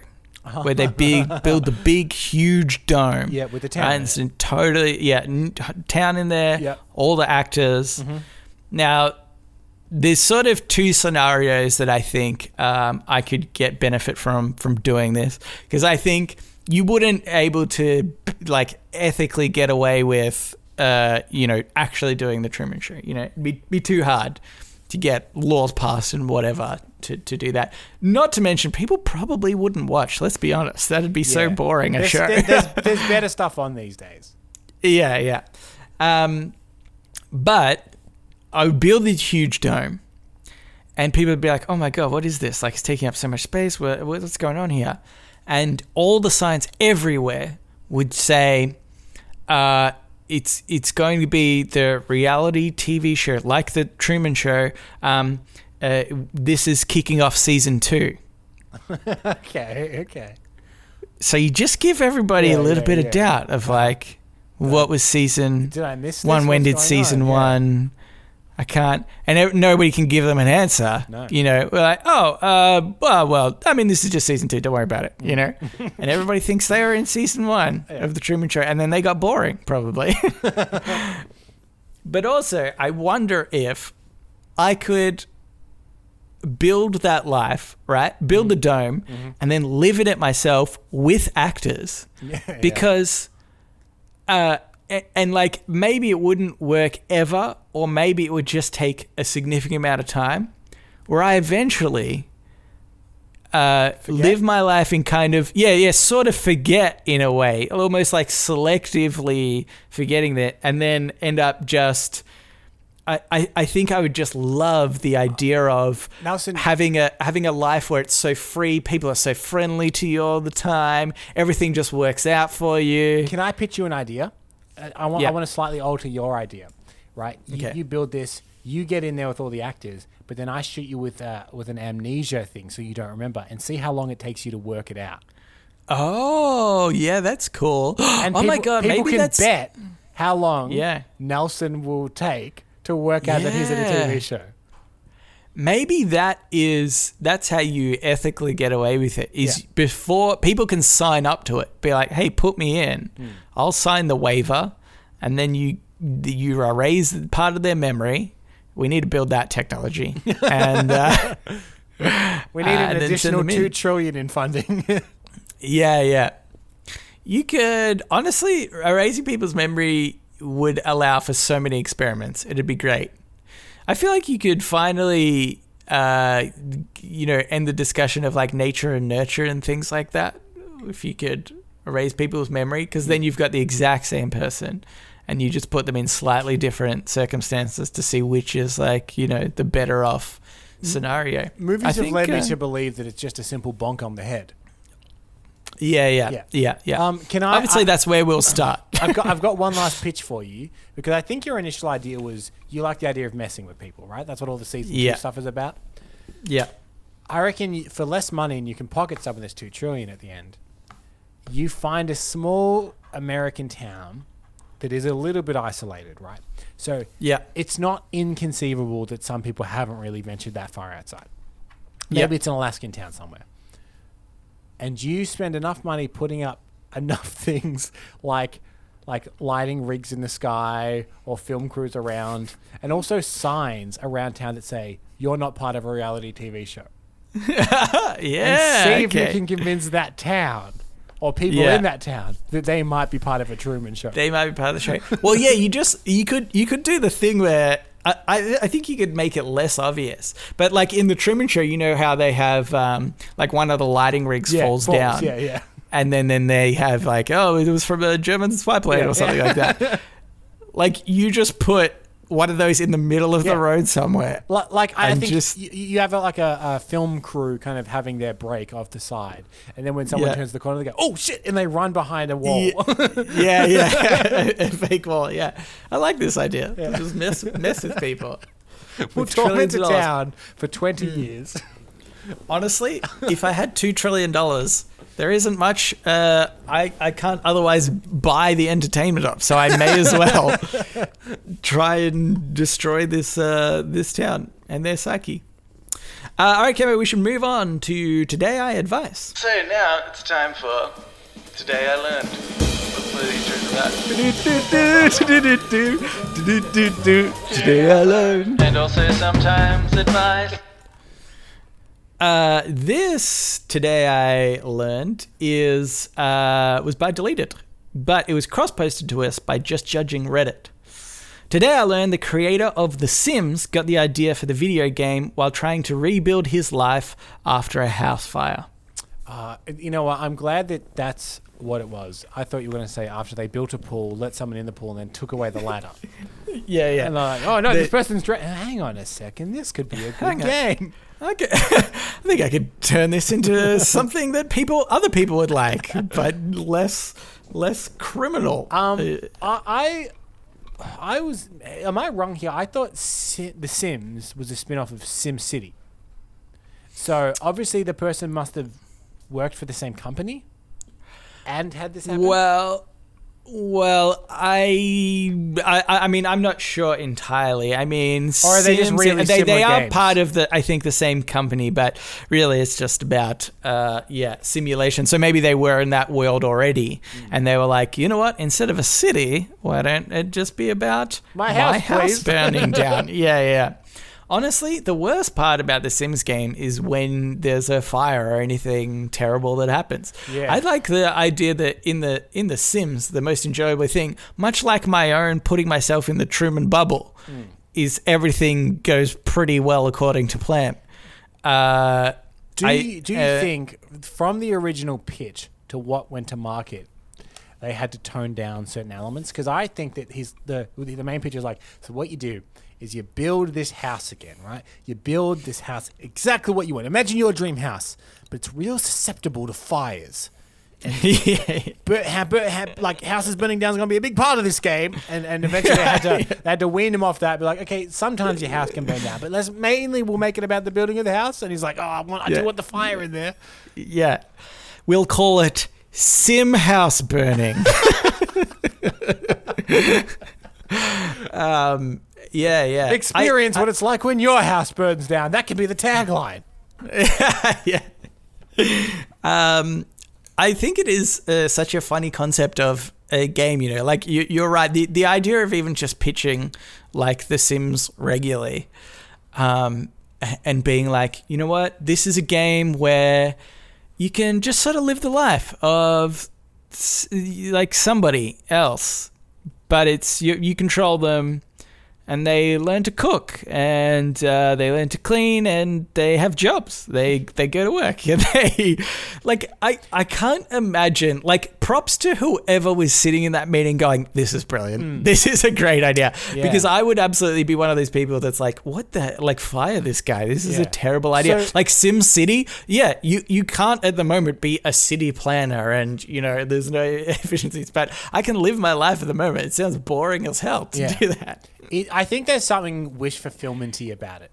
Where they big build the big huge dome, Yeah, with the town in And it's totally yeah, n- town in there, Yep. all the actors. Now, there's sort of two scenarios that I think um, I could get benefit from from doing this because I think you wouldn't able to like ethically get away with uh, you know actually doing the Truman Show. You know, it'd be be too hard to get laws passed and whatever to, to do that. Not to mention, people probably wouldn't watch. Let's be honest, that'd be so Yeah. boring a show. there- there's, there's better stuff on these days. Yeah, yeah. Um, but I would build this huge dome, and people would be like, "Oh my god, what is this? Like, it's taking up so much space. What, what's going on here?" And all the signs everywhere would say, uh, "It's it's going to be the reality TV show, like the Truman Show. Um, uh, this is kicking off season two. Okay, okay. So you just give everybody Yeah, a little yeah, bit yeah. of doubt of like, what was season Did I miss one when did season on? One i can't and nobody can give them an answer No. you know we're like oh uh well, well i mean this is just season two don't worry about it you know and everybody thinks they are in season one of the truman show and then they got boring probably but also i wonder if i could build that life right? Build the dome and then live in it myself with actors. Yeah, yeah. because uh a- and like maybe it wouldn't work ever or maybe it would just take a significant amount of time where i eventually uh, live my life in kind of yeah yeah sort of forget in a way almost like selectively forgetting that and then end up just I, I, I think I would just love the idea of Nelson- having a having a life where it's so free, people are so friendly to you all the time, everything just works out for you. Can I pitch you an idea? Uh, I want Yeah. I want to slightly alter your idea, right? You, Okay. you build this, you get in there with all the actors, but then I shoot you with uh, with an amnesia thing, so you don't remember, and see how long it takes you to work it out. Oh, yeah, that's cool. And oh my god, people maybe can that's bet how long Yeah. Nelson will take to work out that he's in a TV show. maybe that is that's how you ethically get away with it is Yeah. before people can sign up to it be like hey put me in Hmm. i'll sign the waiver and then you you erase part of their memory we need to build that technology and uh, We need Uh, an send additional them in. two trillion in funding. yeah yeah you could honestly erasing people's memory would allow for so many experiments it'd be great I feel like you could finally, uh, you know, end the discussion of like nature and nurture and things like that. If you could erase people's memory, because then you've got the exact same person, and you just put them in slightly different circumstances to see which is like, you know, the better off scenario. Movies I have think, led me uh, to believe that it's just a simple bonk on the head. Yeah, yeah, Yeah. yeah, yeah. Um, can I? Obviously, I- that's where we'll start. I've got I've got one last pitch for you because I think your initial idea was you like the idea of messing with people, right? That's what all the season Yeah. two stuff is about. yeah, I reckon for less money and you can pocket some of this two trillion at the end, you find a small American town that is a little bit isolated, right? So yeah, it's not inconceivable that some people haven't really ventured that far outside. Yeah. Maybe it's an Alaskan town somewhere. And you spend enough money putting up enough things like like lighting rigs in the sky or film crews around, and also signs around town that say you're not part of a reality TV show. yeah. and see if you can convince that town or people Yeah. in that town that they might be part of a Truman Show. They might be part of the show. Well, yeah, you just you could you could do the thing where I, I I think you could make it less obvious. But like in the Truman Show, you know how they have um like one of the lighting rigs Yeah, falls, falls, down. yeah, yeah. And then then they have like oh it was from a German spy plane Yeah, or something yeah. like that. like you just put one of those in the middle of Yeah. the road somewhere. Like, like I think just- you, you have a, like a, a film crew kind of having their break off the side, and then when someone Yeah. turns the corner, they go, "Oh shit!" and they run behind a wall. Yeah, yeah, a fake wall. Yeah, I like this idea. Just mess mess with people. we'll torment a town for twenty mm. years. Honestly, if I had two trillion dollars, there isn't much uh, I I can't otherwise buy the entertainment of. So I may as well try and destroy this uh, this town and their psyche. Uh, all right, Kevin, we should move on to today I advise. So now it's time for Today I Learned. Let's play these tunes about. Today I learned. And also sometimes advice. Uh, this today I learned is uh, was by deleted, but it was cross posted to us by just judging Reddit. Today I learned the creator of The Sims got the idea for the video game while trying to rebuild his life after a house fire. Uh, you know what? I'm glad that that's what it was. I thought you were going to say after they built a pool, let someone in the pool, and then took away the ladder. Yeah, yeah. and they're like, "Oh no, They- this person's dra- hang on a second, this could be a good game." Okay. I think I could turn this into something that people, other people would like, but less, less criminal. Um, Uh, I, I, I was. Am I wrong here? I thought si- The Sims was a spin-off of Sim City. So obviously, the person must have worked for the same company and had this happen. Well, well, I, I, I mean, I'm not sure entirely. I mean, Or are they just really they, they are games? part of the, I think, the same company, but really, it's just about, uh, yeah, simulation. So maybe they were in that world already, Mm. and they were like, you know what? Instead of a city, why don't it just be about My house, please." burning down? yeah, yeah. Honestly, the worst part about the Sims game is when there's a fire or anything terrible that happens. Yeah. I like the idea that in the in the Sims, the most enjoyable thing, much like my own putting myself in the Truman bubble, Hmm. is everything goes pretty well according to plan. Uh, Do I- you, do you uh, think from the original pitch to what went to market, they had to tone down certain elements? Because I think that his the the main pitch is like, so what you do is you build this house again, right? You build this house exactly what you want. Imagine your dream house, but it's real susceptible to fires. yeah, But, ha, but ha, like houses burning down is going to be a big part of this game, and, and eventually they had to they had to wean him off that. Be like, okay, sometimes your house can burn down, but let's mainly we'll make it about the building of the house. And he's like, oh, I want I Yeah. do want the fire in there. yeah. We'll call it Sim House Burning. um, yeah, yeah. Experience what it's like when your house burns down. That could be the tagline. yeah. Um, I think it is uh, such a funny concept of a game. You know, like you, you're right. The the idea of even just pitching like The Sims regularly, um, and being like, you know what, this is a game where you can just sort of live the life of like somebody else, but it's you you control them and they learn to cook and uh, they learn to clean and they have jobs they they go to work and they like i i can't imagine like props to whoever was sitting in that meeting going this is brilliant this is a great idea. Yeah. because i would absolutely be one of those people that's like what the like fire this guy this is Yeah. a terrible idea So- like sim city yeah you you can't at the moment be a city planner and you know there's no efficiencies but i can live my life at the moment it sounds boring as hell to Yeah. do that It, I think there's something wish fulfillmenty about it.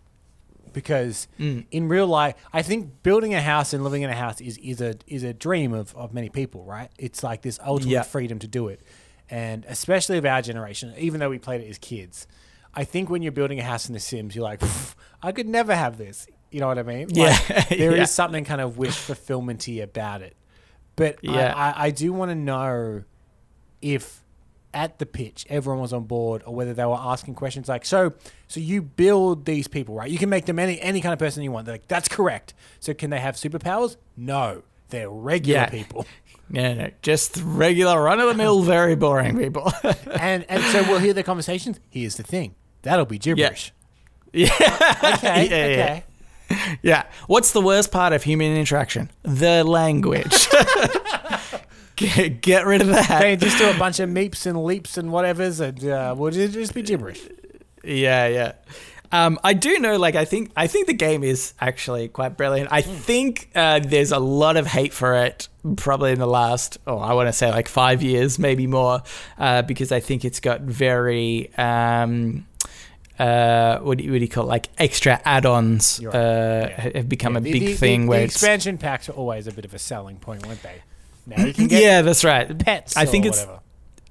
Because Mm. in real life, I think building a house and living in a house is, is a is a dream of, of many people, right? It's like this ultimate Yeah. freedom to do it. And especially of our generation, even though we played it as kids, I think when you're building a house in The Sims, you're like, I could never have this. You know what I mean? Yeah. Like, there is Yeah. something kind of wish fulfillmenty about it. But Yeah. I, I, I do want to know if at the pitch everyone was on board or whether they were asking questions like so so you build these people right you can make them any any kind of person you want They're like that's correct so can they have superpowers no they're regular Yeah. people No, no, just regular run of the mill, very boring people. and and so we'll hear the conversations here's the thing that'll be gibberish yeah. okay Yeah, yeah. okay Yeah. What's the worst part of human interaction? The language. Get, get rid of that. Okay, just do a bunch of meeps and leaps and whatevers, and uh, we'll just, just be gibberish. Yeah, yeah. Um, I do know, like, I think, I think the game is actually quite brilliant. I think uh, there's a lot of hate for it, probably in the last, oh, I want to say like five years, maybe more, uh, because I think it's got very, um, uh, what do you, what do you call it? like extra add-ons? You're Uh, right. Yeah. Have become Yeah, a the- big the- thing the, where the expansion packs are always a bit of a selling point, weren't they? Now you can get yeah, that's right. pets. I think it's whatever.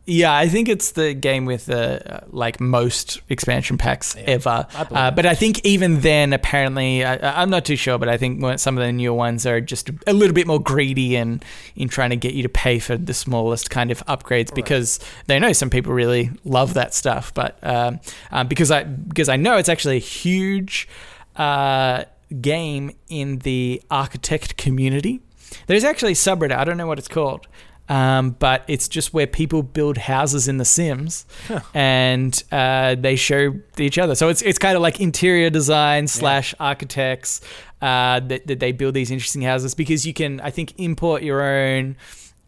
Yeah, I think it's the game with the uh, like most expansion packs ever. I Uh, but I think even then, apparently, I, I'm not too sure. But I think some of the newer ones are just a little bit more greedy and in trying to get you to pay for the smallest kind of upgrades because they know some people really love that stuff. But um, um, because I because I know it's actually a huge uh, game in the architect community. There's actually a subreddit. I don't know what it's called. Um, but it's just where people build houses in The Sims, and uh, they show each other. So it's it's kind of like interior design slash architects uh, that, that they build these interesting houses because you can I think import your own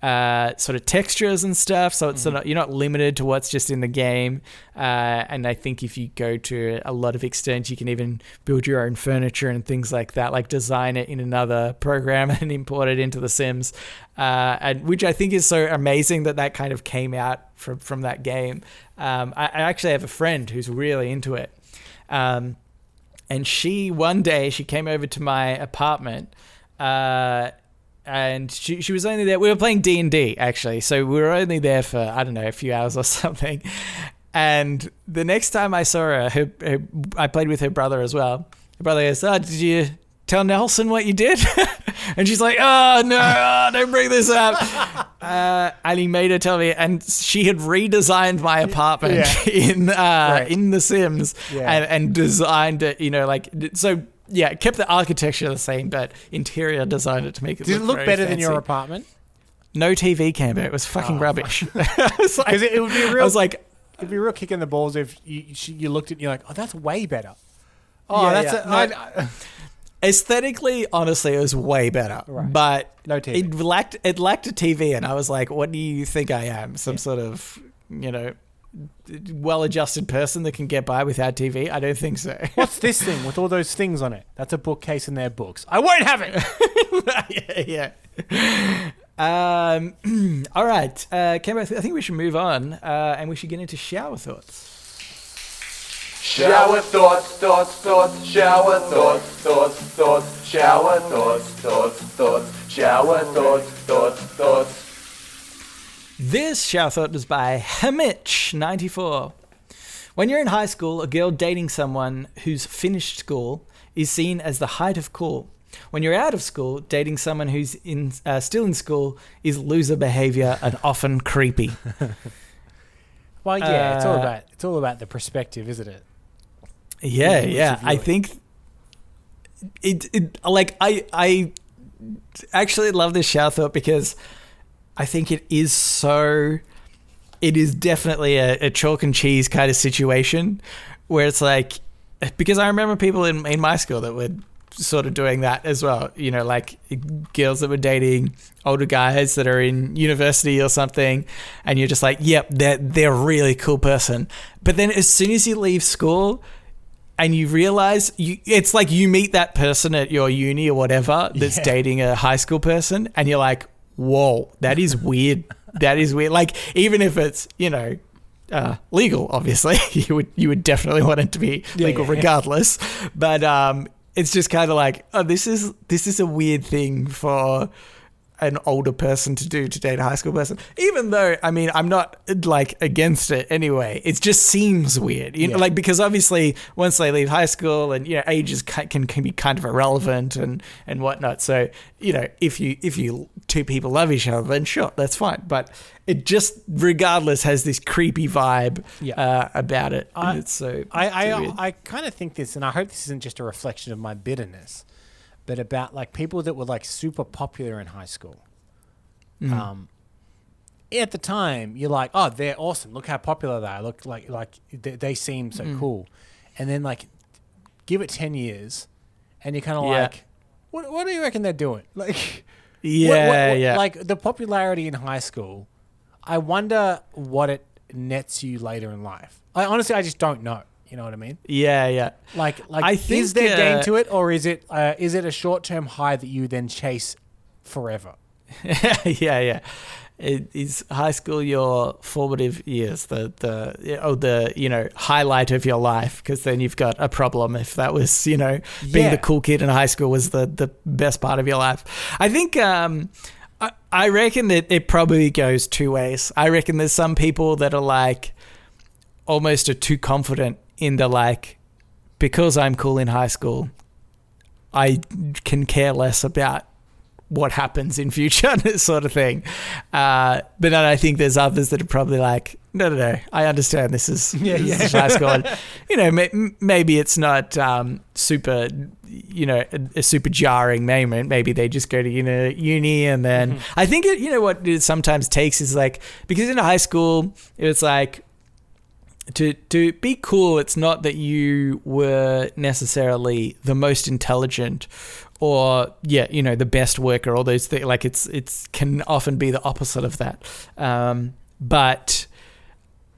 uh, sort of textures and stuff. So it's sort of, you're not limited to what's just in the game. Uh, and I think if you go to a lot of extent, you can even build your own furniture and things like that, like design it in another program and import it into The Sims. Uh, and which I think is so amazing that that kind of came out from from that game. Um, I, I actually have a friend who's really into it. Um, and she one day she came over to my apartment uh, and she, she was only there we were playing d&d actually so we were only there for i don't know a few hours or something and the next time i saw her, her, her i played with her brother as well her brother goes oh did you tell nelson what you did and she's like oh no oh, don't bring this up uh, and he made her tell me and she had redesigned my apartment Yeah. in uh, Right. in the sims Yeah. and, and designed it you know like so yeah it kept the architecture the same but interior designed it to make it Did it look better than your apartment? no tv camera it was fucking oh rubbish I was like, Because it, it would be real. I was like it'd be a real kick in the balls if you you looked at it and you're like, oh, that's way better. Oh, Yeah, that's yeah. a, No. I- I- aesthetically honestly it was way better Right. but No TV. it lacked it lacked a tv and i was like what do you think i am some sort of you know well-adjusted person that can get by without tv i don't think so What's this thing with all those things on it? That's a bookcase in their books. I won't have it. yeah, yeah. Um, all right, uh, Cambo, I think we should move on, uh, and we should get into shower thoughts. Shower thoughts, thoughts, thoughts, shower thoughts, thoughts, thoughts, shower thoughts, thoughts, thoughts, shower thoughts, thoughts, thoughts. This shower thought is by Hamitch94. When you're in high school, a girl dating someone who's finished school is seen as the height of cool. When you're out of school, dating someone who's in uh, still in school is loser behavior and often creepy. Well, yeah, it's all Uh, about it's all about the perspective, isn't it? Yeah, yeah. I think it, it like I I actually love this shower thought because I think it is so it is definitely a, a chalk and cheese kind of situation where it's like because I remember people in in my school that were sort of doing that as well. You know, like girls that were dating older guys that are in university or something, and you're just like, yep, they're they're a really cool person. But then as soon as you leave school, and you realize you it's like you meet that person at your uni or whatever that's Yeah. dating a high school person and you're like whoa that is weird. That is weird. Like even if it's you know uh, legal obviously you would you would definitely want it to be legal yeah, yeah. regardless. But um it's just kind of like oh this is this is a weird thing for an older person to do to date a high school person. Even though, I mean, I'm not like against it anyway. It just seems weird, you know, like because obviously once they leave high school and you know ages ki- can can be kind of irrelevant and and whatnot. So you know if you if you two people love each other, then sure, that's fine. But it just, regardless, has this creepy vibe Yeah. uh, about it. I- and it's so. I so I. I kind of think this, and I hope this isn't just a reflection of my bitterness, but about like people that were like super popular in high school. Mm-hmm. Um, at the time, you're like, oh, they're awesome. Look how popular they are. Look like like they, they seem so Mm. cool, and then like give it ten years, and you're kind of Yeah. like, what what do you reckon they're doing? Like, yeah, what- what- what- yeah. Like the popularity in high school, I wonder what it nets you later in life. I honestly, I just don't know. You know what I mean? yeah, yeah. Like, like I is think, there gain uh, to it, or is it uh, is it a short term high that you then chase forever? yeah, yeah. It is high school your formative years, the the oh the you know highlight of your life because then you've got a problem if that was you know being Yeah. the cool kid in high school was the the best part of your life. I think um I, I reckon that it probably goes two ways. I reckon there's some people that are like almost are too confident in the like because I'm cool in high school, I can care less about what happens in future sort of thing. Uh, but then I think there's others that are probably like, no, no, no, I understand this is, Yeah, this yeah. is high school. And, you know, may, maybe it's not um, super, you know, a, a super jarring moment. Maybe they just go to uni, uni and then I think, it, you know, what it sometimes takes is like, because in high school, it was like, to to be cool it's not that you were necessarily the most intelligent or yeah you know the best worker all those things. Like it's it's can often be the opposite of that. Um, but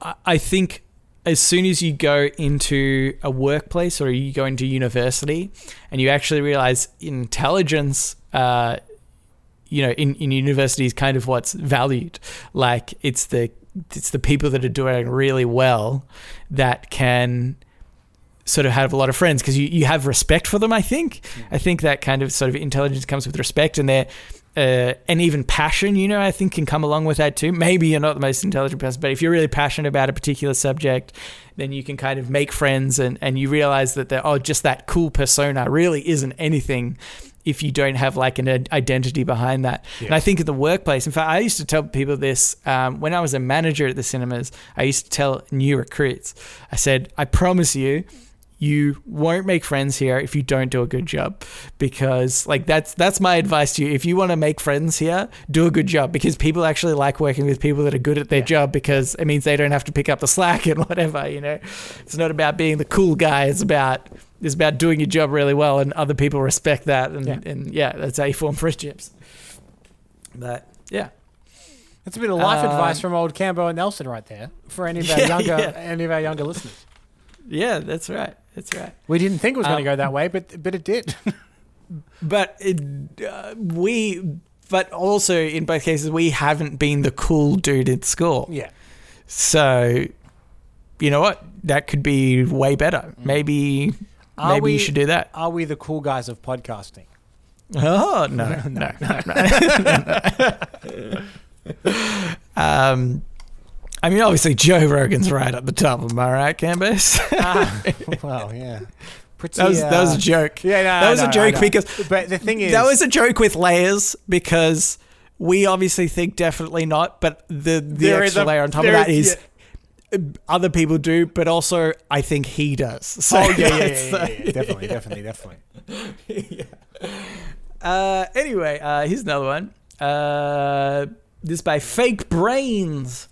I, I think as soon as you go into a workplace or you go into university and you actually realize intelligence uh, you know in, in university is kind of what's valued. Like it's the it's the people that are doing really well that can sort of have a lot of friends because you, you have respect for them i think. I think that kind of sort of intelligence comes with respect and their uh, and even passion you know i think can come along with that too. Maybe you're not the most intelligent person but if you're really passionate about a particular subject then you can kind of make friends and, and you realize that they're oh just that cool persona really isn't anything if you don't have like an identity behind that. And I think at the workplace, in fact, I used to tell people this um, when I was a manager at the cinemas. I used to tell new recruits, I said, I promise you, you won't make friends here if you don't do a good job. Because like that's that's my advice to you. If you want to make friends here do a good job. Because people actually like working with people that are good at their job because it means they don't have to pick up the slack and whatever you know? It's not about being the cool guy. It's about it's about doing your job really well and other people respect that and Yeah. and yeah that's how you form friendships. But yeah. That's a bit of life Um, advice from old Cambo and Nelson right there for any of our Yeah, younger yeah. any of our younger listeners. Yeah that's right that's right We didn't think it was going to Um, go that way, but but it did. but it, uh, we but also in both cases we haven't been the cool dude at school yeah. so you know what that could be way better maybe Are maybe we- you should do that Are we the cool guys of podcasting? oh no no no, no. um I mean, obviously, Joe Rogan's right at the top. Am I right, Canvas? Ah, well, yeah. Pretty, that was that was a uh, joke. Yeah, no, that was I a joke know. because But the thing is, that was a joke with layers because we obviously think definitely not, but the the extra a- layer on top of that is- is other people do, but also I think he does. So oh yeah, yeah, yeah, yeah, yeah, yeah, definitely, definitely, definitely. Uh, anyway, uh, here's another one. Uh, this by Fake Brains.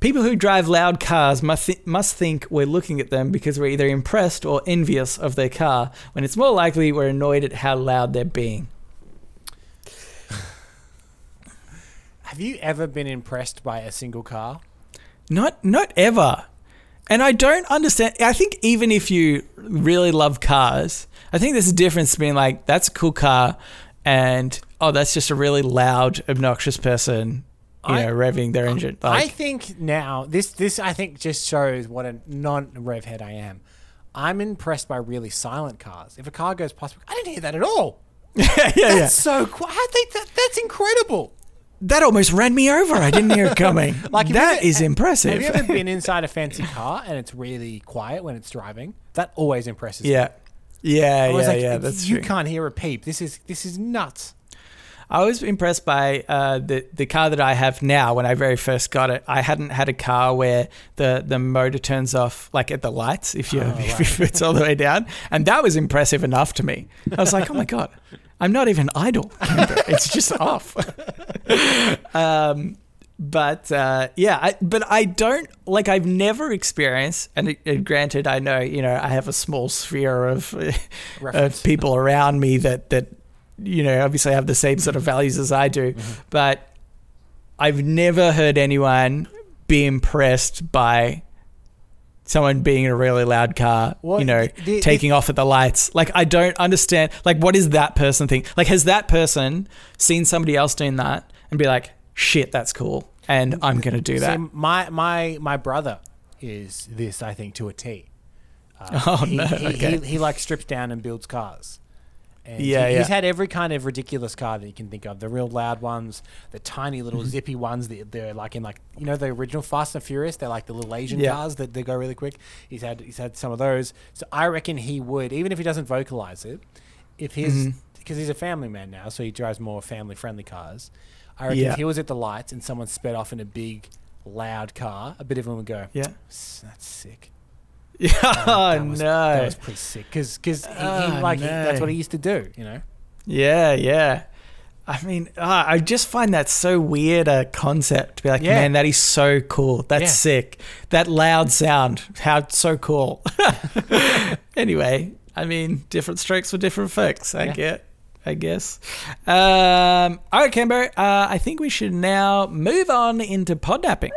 People who drive loud cars must, th- must think we're looking at them because we're either impressed or envious of their car, when it's more likely we're annoyed at how loud they're being. Have you ever been impressed by a single car? Not not ever. And I don't understand. I think even if you really love cars, I think there's a difference between like that's a cool car and oh that's just a really loud, obnoxious person, I- know, revving their engine. I think now this this I think just shows what a non-rev head I am. I'm impressed by really silent cars. If a car goes past, I didn't hear that at all. yeah, yeah, That's so quiet. How they, that, that's incredible. That almost ran me over. I didn't hear it coming. Like like that ever- is impressive. Have you ever been inside a fancy car and it's really quiet when it's driving? That always impresses me. yeah, yeah, I yeah, like, yeah. That's you true. can't hear a peep. This is this is nuts. I was impressed by uh, the the car that I have now. When I very first got it, I hadn't had a car where the the motor turns off like at the lights if you if it's all the way down, and that was impressive enough to me. I was like, oh my god, I'm not even idle. it's just off. um, but uh, yeah, I, but I don't like. I've never experienced, and, it- and granted, I know you know I have a small sphere of, of people around me that that you know obviously have the same sort of values as I do, but I've never heard anyone be impressed by someone being in a really loud car, Well, you know, the- taking off at the lights. Like, I don't understand. Like, what is that person think? Like, has that person seen somebody else doing that and be like, shit, that's cool, and I'm gonna do that? My my my brother is this, I think, to a T. Uh, Oh, he, no, he, okay. he, he like strips down and builds cars. And Yeah, he- yeah. he's had every kind of ridiculous car that you can think of. The real loud ones, the tiny little Mm-hmm. zippy ones that they're like in like you know the original Fast and Furious. They're like the little Asian Yeah. cars that they go really quick. He's had he's had some of those. So I reckon he would, even if he doesn't vocalize it, if his Mm-hmm. because he's a family man now, so he drives more family friendly cars. I reckon Yeah. if he was at the lights and someone sped off in a big, loud car, a bit of him would go, Yeah. "That's sick." Yeah. Oh, that was, no. that was pretty sick because because he, he, Oh, like he- that's what he used to do, you know. Yeah, yeah. I mean, uh, I just find that so weird a concept to be like, Yeah. man, that is so cool. That's Yeah. sick. That loud sound, how so cool. anyway, I mean, different strokes for different folks. I Yeah. get, I guess. Um, all right, Cambo. Uh, I think we should now move on into podnapping.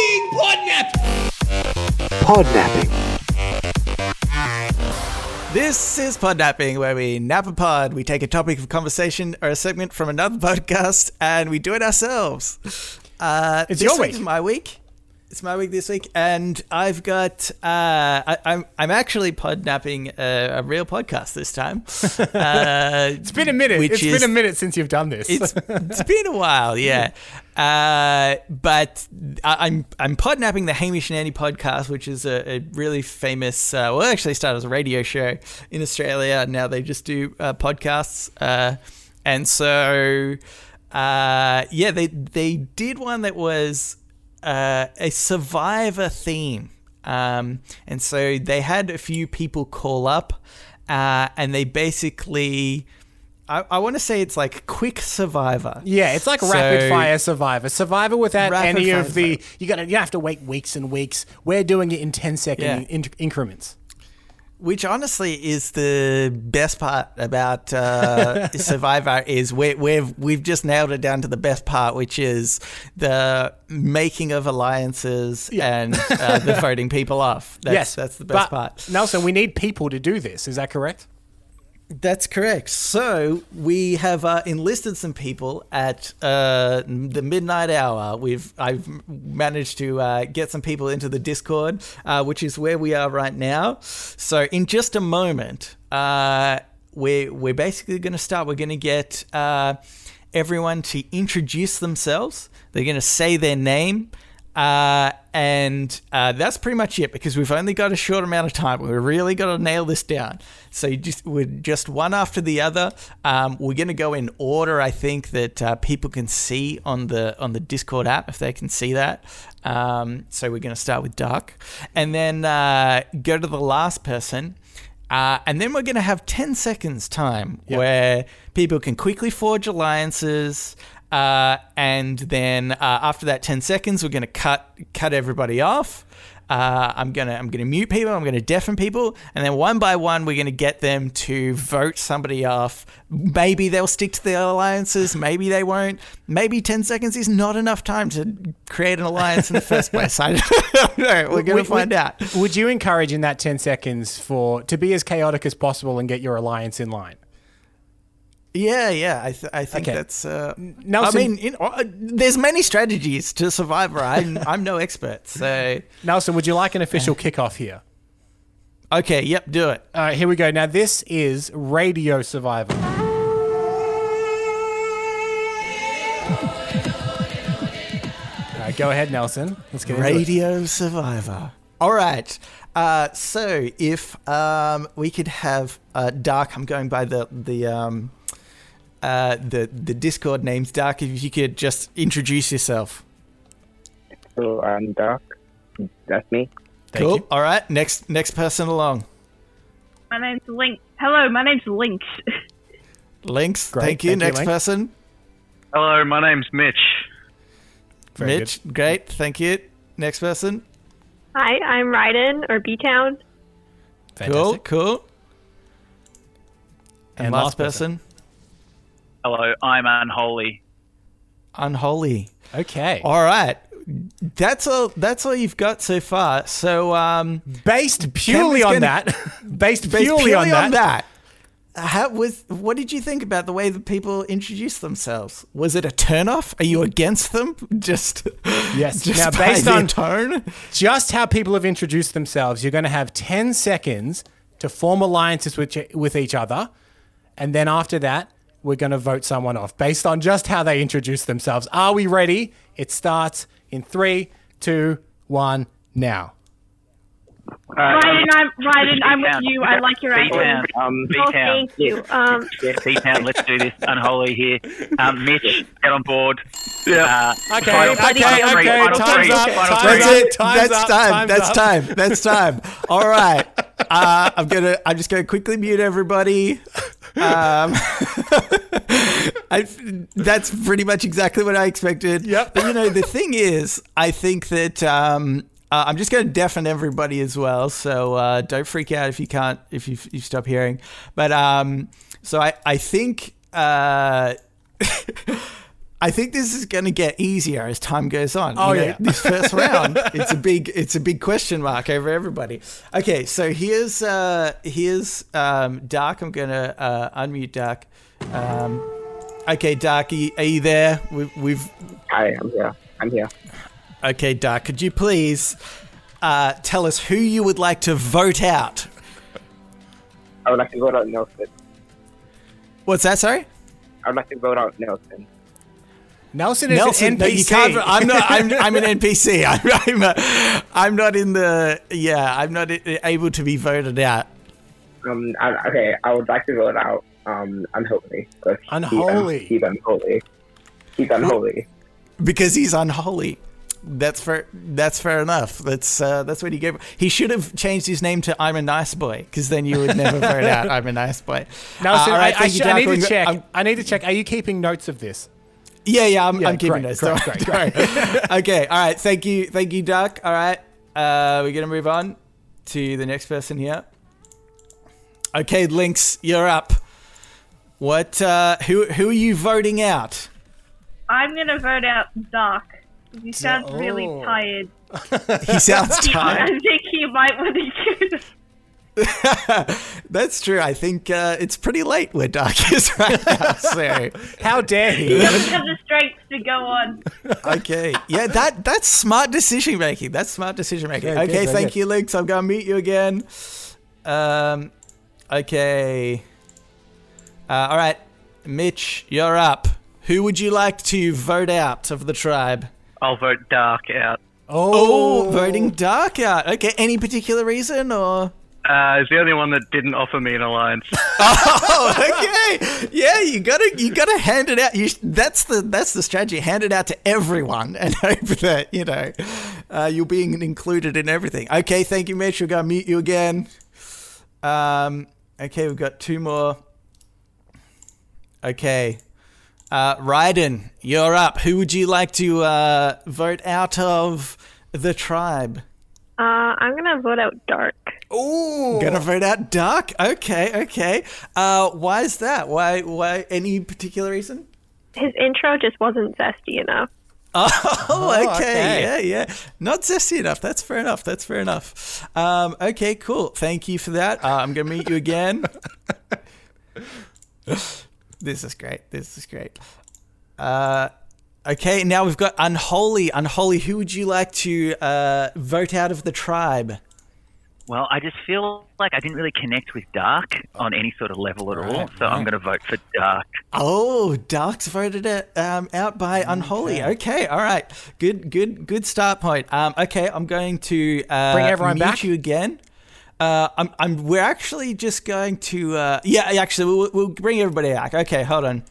Being podnapped! Podnapping. This is Podnapping, where we nap a pod. We take a topic of conversation or a segment from another podcast, and we do it ourselves. Uh, It's this your week week. my week. It's my week this week, and I've got. Uh, I, I'm I'm actually podnapping a, a real podcast this time. Uh, It's been a minute. It's is- been a minute since you've done this. it's it's been a while, yeah. Uh, but I, I'm I'm podnapping the Hamish and Andy podcast, which is a, a really famous. Uh, well, it actually started as a radio show in Australia. Now they just do uh, podcasts, uh, and so uh, yeah, they they did one that was uh, a survivor theme. Um, and so they had a few people call up, uh, and they basically. I, I want to say it's like quick survivor. yeah, it's like So- rapid fire Survivor. Survivor without any of the you got you have to wait weeks and weeks. We're doing it in 10 second Yeah. in- increments. Which honestly is the best part about uh, Survivor is we, we've we've just nailed it down to the best part, which is the making of alliances and uh, the voting people off. That's, yes, that's the best but, part. Nelson, we need people to do this. Is that correct? That's correct. So we have uh, enlisted some people at uh, the midnight hour. We've I've managed to uh, get some people into the Discord, uh, which is where we are right now. So in just a moment, uh, we're we're basically going to start. We're going to get uh, everyone to introduce themselves. They're going to say their name. Uh, and uh, that's pretty much it because we've only got a short amount of time. We've really got to nail this down. So you just we're just one after the other. Um, we're going to go in order. I think that uh, people can see on the on the Discord app if they can see that. Um, so we're going to start with Dark, and then uh, go to the last person. Uh, and then we're going to have 10 seconds time where people can quickly forge alliances. Uh, and then uh, after that 10 seconds, we're going to cut cut everybody off. Uh, I'm gonna I'm gonna mute people. I'm gonna deafen people, and then one by one, we're gonna get them to vote somebody off. Maybe they'll stick to their alliances. Maybe they won't. Maybe 10 seconds is not enough time to create an alliance in the first place. I don't know. We're gonna Would- find would- out. Would you encourage in that 10 seconds for to be as chaotic as possible and get your alliance in line? Yeah, yeah. I, th- I think Okay. that's. Uh, Nelson- I mean, you know, uh, there's many strategies to Survivor. I'm I'm no expert, so Nelson, would you like an official kickoff here? okay. Yep, do it. All right, here we go. Now, this is Radio Survivor. All right, go ahead, Nelson. Let's get. Radio Survivor. All right. Uh, so if um, we could have uh, Dark, I'm going by the the um, uh, the the Discord names. Dark, if you could just introduce yourself. So I'm Dark. That's me. Thank cool. you. All right. Next next person along. My name's Link. Hello, my name's Link. Links. Great. Thank you. Thank next Link. person. Hello, my name's Mitch. Very Mitch. Great. Thank you. Next person. Hi, I'm Ryden or B Town. Cool. Cool. And, And last, last person. person. Hello, I'm Unholy. Unholy. Okay. All right. That's all. That's all you've got so far. So, um, Based purely on gonna- that. based based purely, on, that. how was? What did you think about the way that people introduced themselves? Was it a turnoff? Are you against them? Just Yes. Just now, based on tone. just how people have introduced themselves, you're going to have 10 seconds to form alliances with, with each other. And then after that, we're going to vote someone off based on just how they introduce themselves. Are we ready? It starts in three, two, one, now. Ryden, I'm Ryden. I'm with you. I like your B-Town. accent. Um, Oh, B-Town. thank you. Um, B-Town, let's do this. Unholy here. Um, Mitch, get on board. Yeah. Okay, Final- okay, final okay. final Time's three, up. Time's. That's up. it. Time's That's up. time. Time's That's up. time. That's time. All right. Uh, I'm gonna. I'm just gonna quickly mute everybody. Um, I, that's pretty much exactly what I expected. Yep. But you know, the thing is, I think that um, uh, I'm just going to deafen everybody as well. So uh, don't freak out if you can't, if you, you stop hearing. But um, so I, I think. Uh, I think this is going to get easier as time goes on. Oh, You know, yeah. this first round, it's a big, it's a big question mark over everybody. Okay, so here's, uh, here's um, Dark. I'm gonna uh, unmute Dark. Um, okay, Dark, are you, are you there? We've, we've, hi, I'm here. I'm here. okay, Dark. Could you please uh, tell us who you would like to vote out? I would like to vote out Nelson. What's that? Sorry. I would like to vote out Nelson. Nelson is Nelson, an NPC. no, you can't. I'm not. I'm, I'm an NPC. I'm. I'm, uh, I'm not in the. Yeah, I'm not able to be voted out. Um, I, okay, I would like to vote out um Unholy. 'cause he- um, Unholy. he's unholy. He's unholy. because he's unholy. That's fair. That's fair enough. That's uh, that's what he gave. He should have changed his name to I'm a nice boy, because then you would never vote out I'm a nice boy. Nelson, Uh, all right, I, I, thank you, should- I need to check. I'm- I need to check. Are you keeping notes of this? Yeah, yeah, I'm, Yeah, I'm keeping great, this. great, Don't- great, okay, all right. Thank you, thank you, Duck. All right, uh, we're gonna move on to the next person here. Okay, Lynx, you're up. What? Uh, who? Who are you voting out? I'm gonna vote out Doc. You sound really Oh. tired. He sounds tired. I think he might want to do That's true. I think uh, it's pretty late where Dark is right now. So, How dare he? doesn't have the strength to go on. okay, yeah, that that's smart decision making. That's smart decision making. Good, okay, good, thank good. you, Lynx. I'm gonna meet you again. Um, okay. Uh, all right, Mitch, you're up. Who would you like to vote out of the tribe? I'll vote Dark out. Oh, Oh, voting Dark out. Okay, any particular reason or? Uh, it's the only one that didn't offer me an alliance. Oh, okay. Yeah, you gotta you gotta hand it out. You, that's the that's the strategy. Hand it out to everyone and hope that you know uh, you'll be included in everything. Okay, thank you, Mitch. We're gonna mute you again. Um, okay, we've got two more. Okay, uh, Ryden, you're up. Who would you like to uh, vote out of the tribe? uh, I'm gonna vote out Dark. Ooh. Gonna vote out Dark. Okay, okay. Uh, why is that? Why? Why? Any particular reason? His intro just wasn't zesty enough. Oh, okay. okay. Yeah, yeah. Not zesty enough. That's fair enough. That's fair enough. Um, okay, cool. Thank you for that. Uh, I'm gonna meet you again. this is great. This is great. Uh, okay, now we've got Unholy. Unholy, who would you like to uh, vote out of the tribe? Well, I just feel like I didn't really connect with Dark on any sort of level at all, Right, so I'm going to vote for Dark. Oh, Dark's voted it um, out by Unholy. Okay, all right, good, good, good start point. Um, okay, I'm going to uh, Bring everyone mute back? you again. Uh, I'm, I'm, we're actually just going to, uh, yeah, actually, we'll, we'll bring everybody back. Okay, hold on.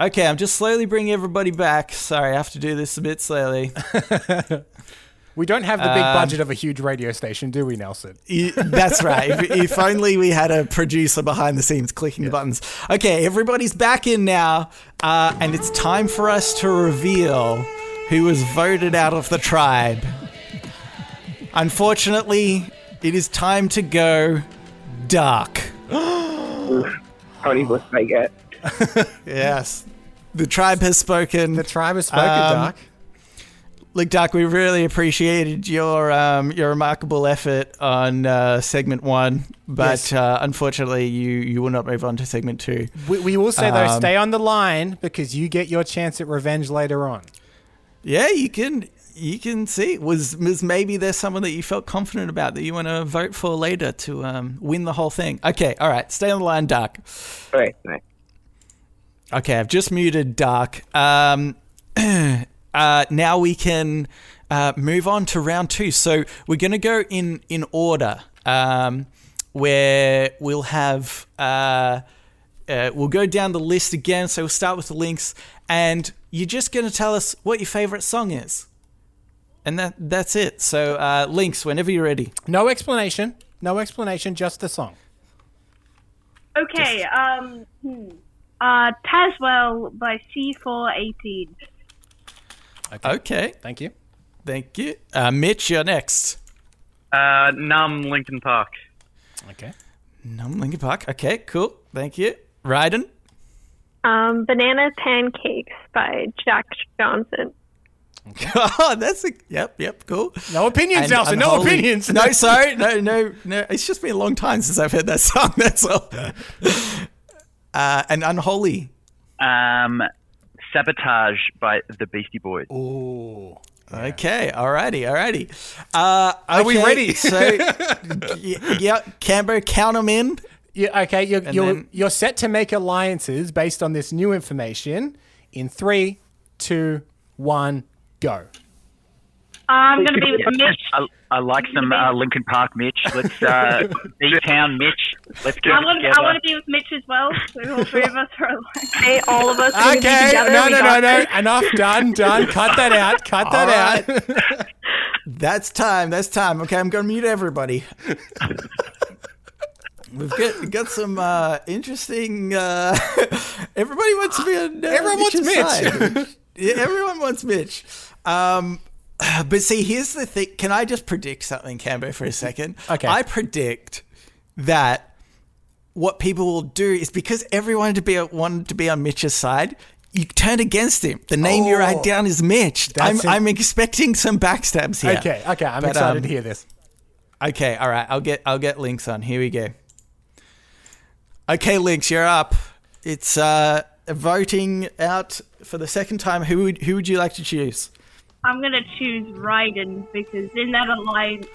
Okay, I'm just slowly bringing everybody back. Sorry, I have to do this a bit slowly. We don't have the big Um, budget of a huge radio station, do we, Nelson? Y- That's right. If, if only we had a producer behind the scenes clicking the buttons. Okay, everybody's back in now, uh, and it's time for us to reveal who was voted out of the tribe. Unfortunately, it is time to go dark. How many votes did I get? Yes. The tribe has spoken. The tribe has spoken, Um, Dark. Look, Doc, we really appreciated your um, your remarkable effort on uh, segment one, but Yes. uh, unfortunately, you you will not move on to segment two. We, we will say, though, um, stay on the line because you get your chance at revenge later on. Yeah, you can you can see was was maybe there's someone that you felt confident about that you want to vote for later to um, win the whole thing. Okay, all right, stay on the line, Doc. Okay, nice. Okay, I've just muted Dark. Uh, now we can uh, move on to round two. So we're going to go in in order, um, where we'll have uh, uh, we'll go down the list again. So we'll start with the links, and you're just going to tell us what your favorite song is, and that that's it. So uh, links, whenever you're ready. No explanation. No explanation, just the song. Okay, um, hmm. uh, Taswell by C418. Okay, Thank you. thank you, uh, Mitch. You're next. Uh, Numb Linkin Park. Okay. Numb Linkin Park. Okay, cool. Thank you, Ryden. Um, Banana Pancakes by Jack Johnson. Oh, that's a yep, yep, cool. No opinions, And Nelson. No opinions. No, sorry, no, no, no. It's just been a long time since I've heard that song. That's all. Uh, and unholy. Um, Sabotage by the Beastie Boys. Ooh. Okay, alrighty, alrighty. Uh, Are we ready? so, y- yeah, Cambo, count them in. Yeah, okay, you're, you're, then- you're set to make alliances based on this new information in three, two, one, go. I'm gonna be with Mitch. I, I like some uh, Linkin Park, Mitch. Let's uh, B-Town, Mitch. Let's get I want, together. I want to be with Mitch as well. So all three of us are aligned. Okay, all of us are gonna be Okay, together. no, no, no, no. Enough, done, done. Cut that out. Cut that All out. That's time. That's time. Okay, I'm going to mute everybody. We've got got some uh, interesting. Uh, everybody wants to be on. Uh, Everyone wants Mitch. side. yeah, everyone wants Mitch. Um, but see, here's the thing. Can I just predict something, Cambo, for a second? Okay. I predict that what people will do is because everyone to be wanted to be on Mitch's side. You turn against him. The name you write Oh. down is Mitch. I'm, I'm expecting some backstabs here. Okay, okay. I'm But, excited um, to hear this. Okay, all right. I'll get I'll get links on. Here we go. Okay, links, you're up. It's uh voting out for the second time. Who would who would you like to choose? I'm gonna choose Ryden because in that alliance,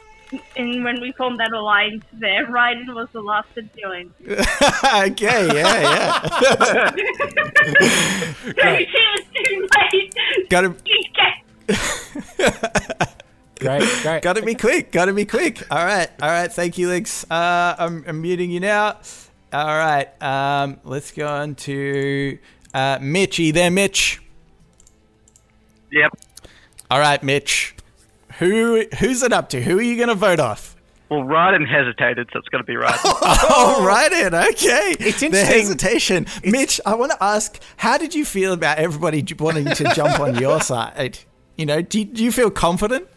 in when we formed that alliance, there Ryden was the last to join. okay, yeah, yeah. she was too late. Got to Great, great. got to be quick. Got to be quick. All right, all right. Thank you, links. Uh, I'm, I'm muting you now. All right. Um, let's go on to uh, Mitchy. There, Mitch. Yep. All right, Mitch. Who who's it up to? Who are you going to vote off? Well, Ryden hesitated, so it's going to be Ryden. Oh, right in. Okay. It's The interesting. hesitation. Mitch, I want to ask, how did you feel about everybody wanting to jump on your side? You know, do, do you feel confident?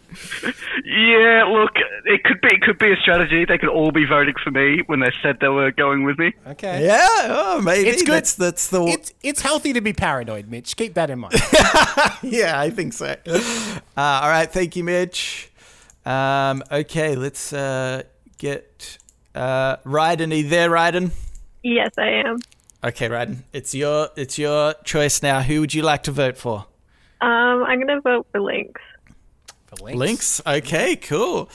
Yeah, look, it could be it could be a strategy. They could all be voting for me when they said they were going with me. Okay. Yeah. Oh, maybe. It's good. That's, that's the. It's it's healthy to be paranoid, Mitch. Keep that in mind. yeah, I think so. Uh, all right. Thank you, Mitch. Um, okay, let's uh, get uh, Ryden. Are you there, Ryden? Yes, I am. Okay, Ryden. It's your it's your choice now. Who would you like to vote for? Um, I'm gonna vote for Lynx. For links. Links. Okay, cool.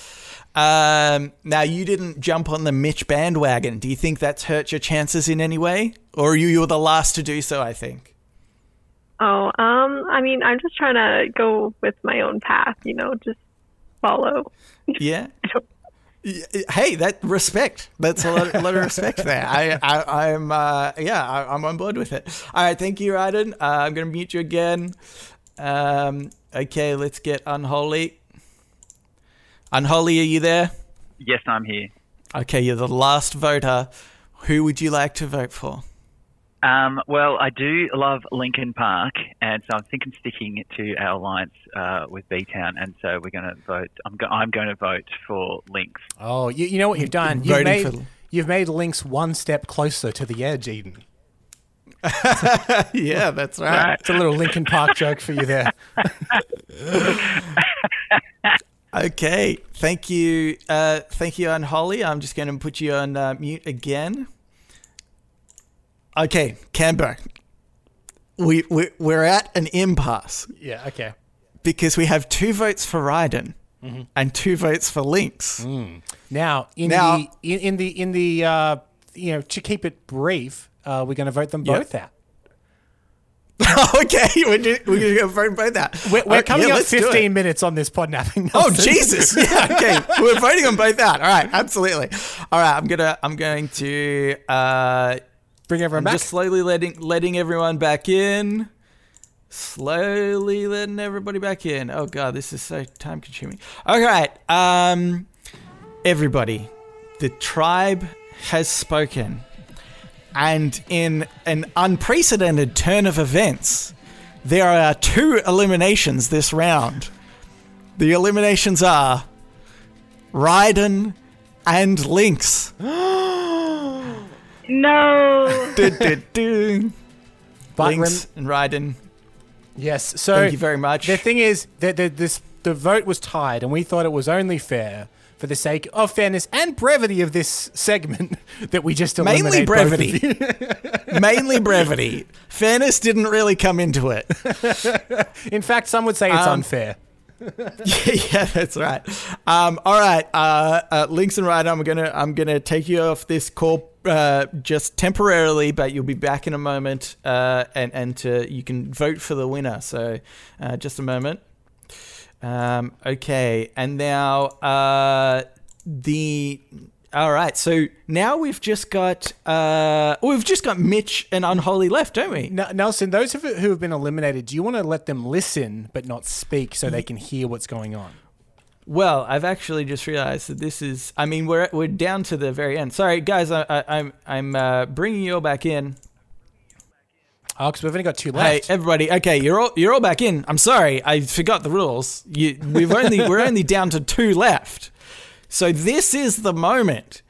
Um, now you didn't jump on the Mitch bandwagon. Do you think that's hurt your chances in any way, or you you were the last to do so? I think. Oh, um, I mean, I'm just trying to go with my own path, you know, just follow. Yeah. Hey, that respect. That's a lot, a lot of respect there. I, I, I'm, uh, yeah, I, I'm on board with it. All right, thank you, Ryden. Uh, I'm gonna mute you again. Um, okay, let's get unholy. Unholy, are you there? Yes, I'm here. Okay, you're the last voter. Who would you like to vote for? Um, well, I do love Linkin Park, and so I'm thinking sticking to our alliance uh, with B Town, and so we're going to vote. I'm, go- I'm going to vote for Links. Oh, you, you know what you've done? You've Voting made, for- you've made links one step closer to the edge, Eden. yeah, that's right. It's a little Linkin Park joke for you there. Okay, thank you, uh, thank you, Unholy. I'm just going to put you on uh, mute again. Okay, Cambo, we, we we're at an impasse Yeah, okay. because we have two votes for Ryden and two votes for Lynx. Now, in Now- the in, in the in the uh, you know to keep it brief, uh, we're going to vote them Yeah. both out. okay, we're, just, we're going to vote both out. We're, we're Okay, coming yeah, up let's do it. 15 minutes on this pod napping. Oh Jesus! Yeah, okay. We're voting on both out. All right, absolutely. All right, I'm gonna I'm going to uh, Bring everyone I'm back. just slowly letting letting everyone back in. Slowly letting everybody back in. Oh god, this is so time consuming. All right, um, everybody, the tribe has spoken, and in an unprecedented turn of events, there are two eliminations this round. The eliminations are Ryden and Lynx. No. Du- du- du. But Lynx and Ryden. Yes. So Thank you very much. The thing is that the, this the vote was tied, and we thought it was only fair for the sake of fairness and brevity of this segment that we just Mainly eliminate both of brevity. Mainly brevity. Fairness didn't really come into it. In fact, some would say it's Um, unfair. yeah, yeah, that's right. Um, all right, uh, uh, Lynx and Ryden, I'm gonna I'm gonna take you off this call uh, just temporarily, but you'll be back in a moment, uh, and and to, you can vote for the winner. So, uh, just a moment. Um, okay, and now uh, the all right. So now we've just got uh, we've just got Mitch and Unholy left, don't we? N- Nelson, those who who have been eliminated, do you want to let them listen but not speak so they can hear what's going on? Well, I've actually just realized that this is. I mean, we're we're down to the very end. Sorry, guys. I, I, I'm I'm uh, bringing you all back in. Oh, because we've only got two left. Hey, everybody. Okay, you're all you're all back in. I'm sorry, I forgot the rules. You, we've only we're only down to two left. So this is the moment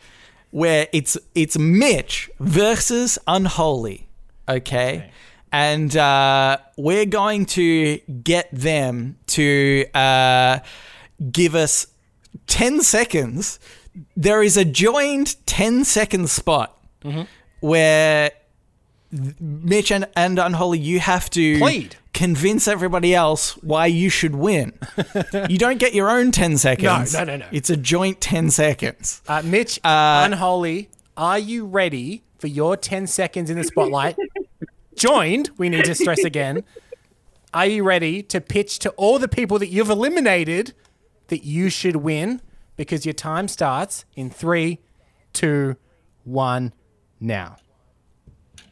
where it's it's Mitch versus Unholy. Okay. And uh, we're going to get them to uh, give us 10 seconds. There is a joined 10 second spot where Mitch and, and Unholy, you have to Plead. convince everybody else why you should win. you don't get your own 10 seconds. no, no, no. It's a joint 10 seconds. Uh, Mitch, Uh, unholy, are you ready for your 10 seconds in the spotlight? Joined, we need to stress again. Are you ready to pitch to all the people that you've eliminated that you should win? Because your time starts in three, two, one, now.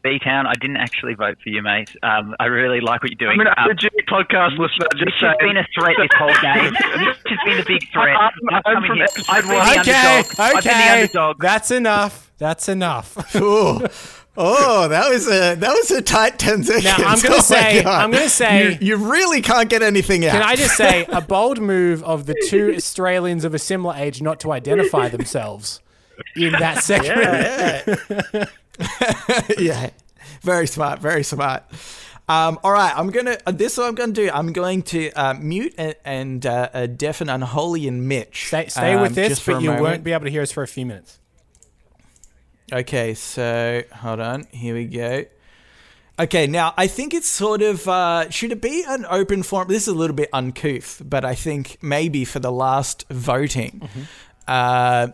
B Town, I didn't actually vote for you, mate. Um, I really like what you're doing. I'm an Um, legit podcast listener. Just has saying. been a threat this whole game. Mitch has been a big threat. I'm- I've I'm come from here. I've been the Okay, underdog. I've been the okay. underdog. That's enough. That's enough. Ooh. Oh, that was a that was a tight ten seconds. Now, I'm gonna Oh say- I'm gonna say- you, you really can't get anything out. Can I just say a bold move of the two Australians of a similar age not to identify themselves in that segment? yeah, very smart, very smart. Um, all right, I'm gonna. Uh, this is what I'm gonna do. I'm going to uh, mute and, and uh, uh, deafen Unholy and Mitch. Stay, stay um, with this, but you moment. won't be able to hear us for a few minutes. Okay, so hold on. Here we go. Okay, now I think it's sort of uh, should it be an open forum? This is a little bit uncouth, but I think maybe for the last voting, Mm-hmm. uh,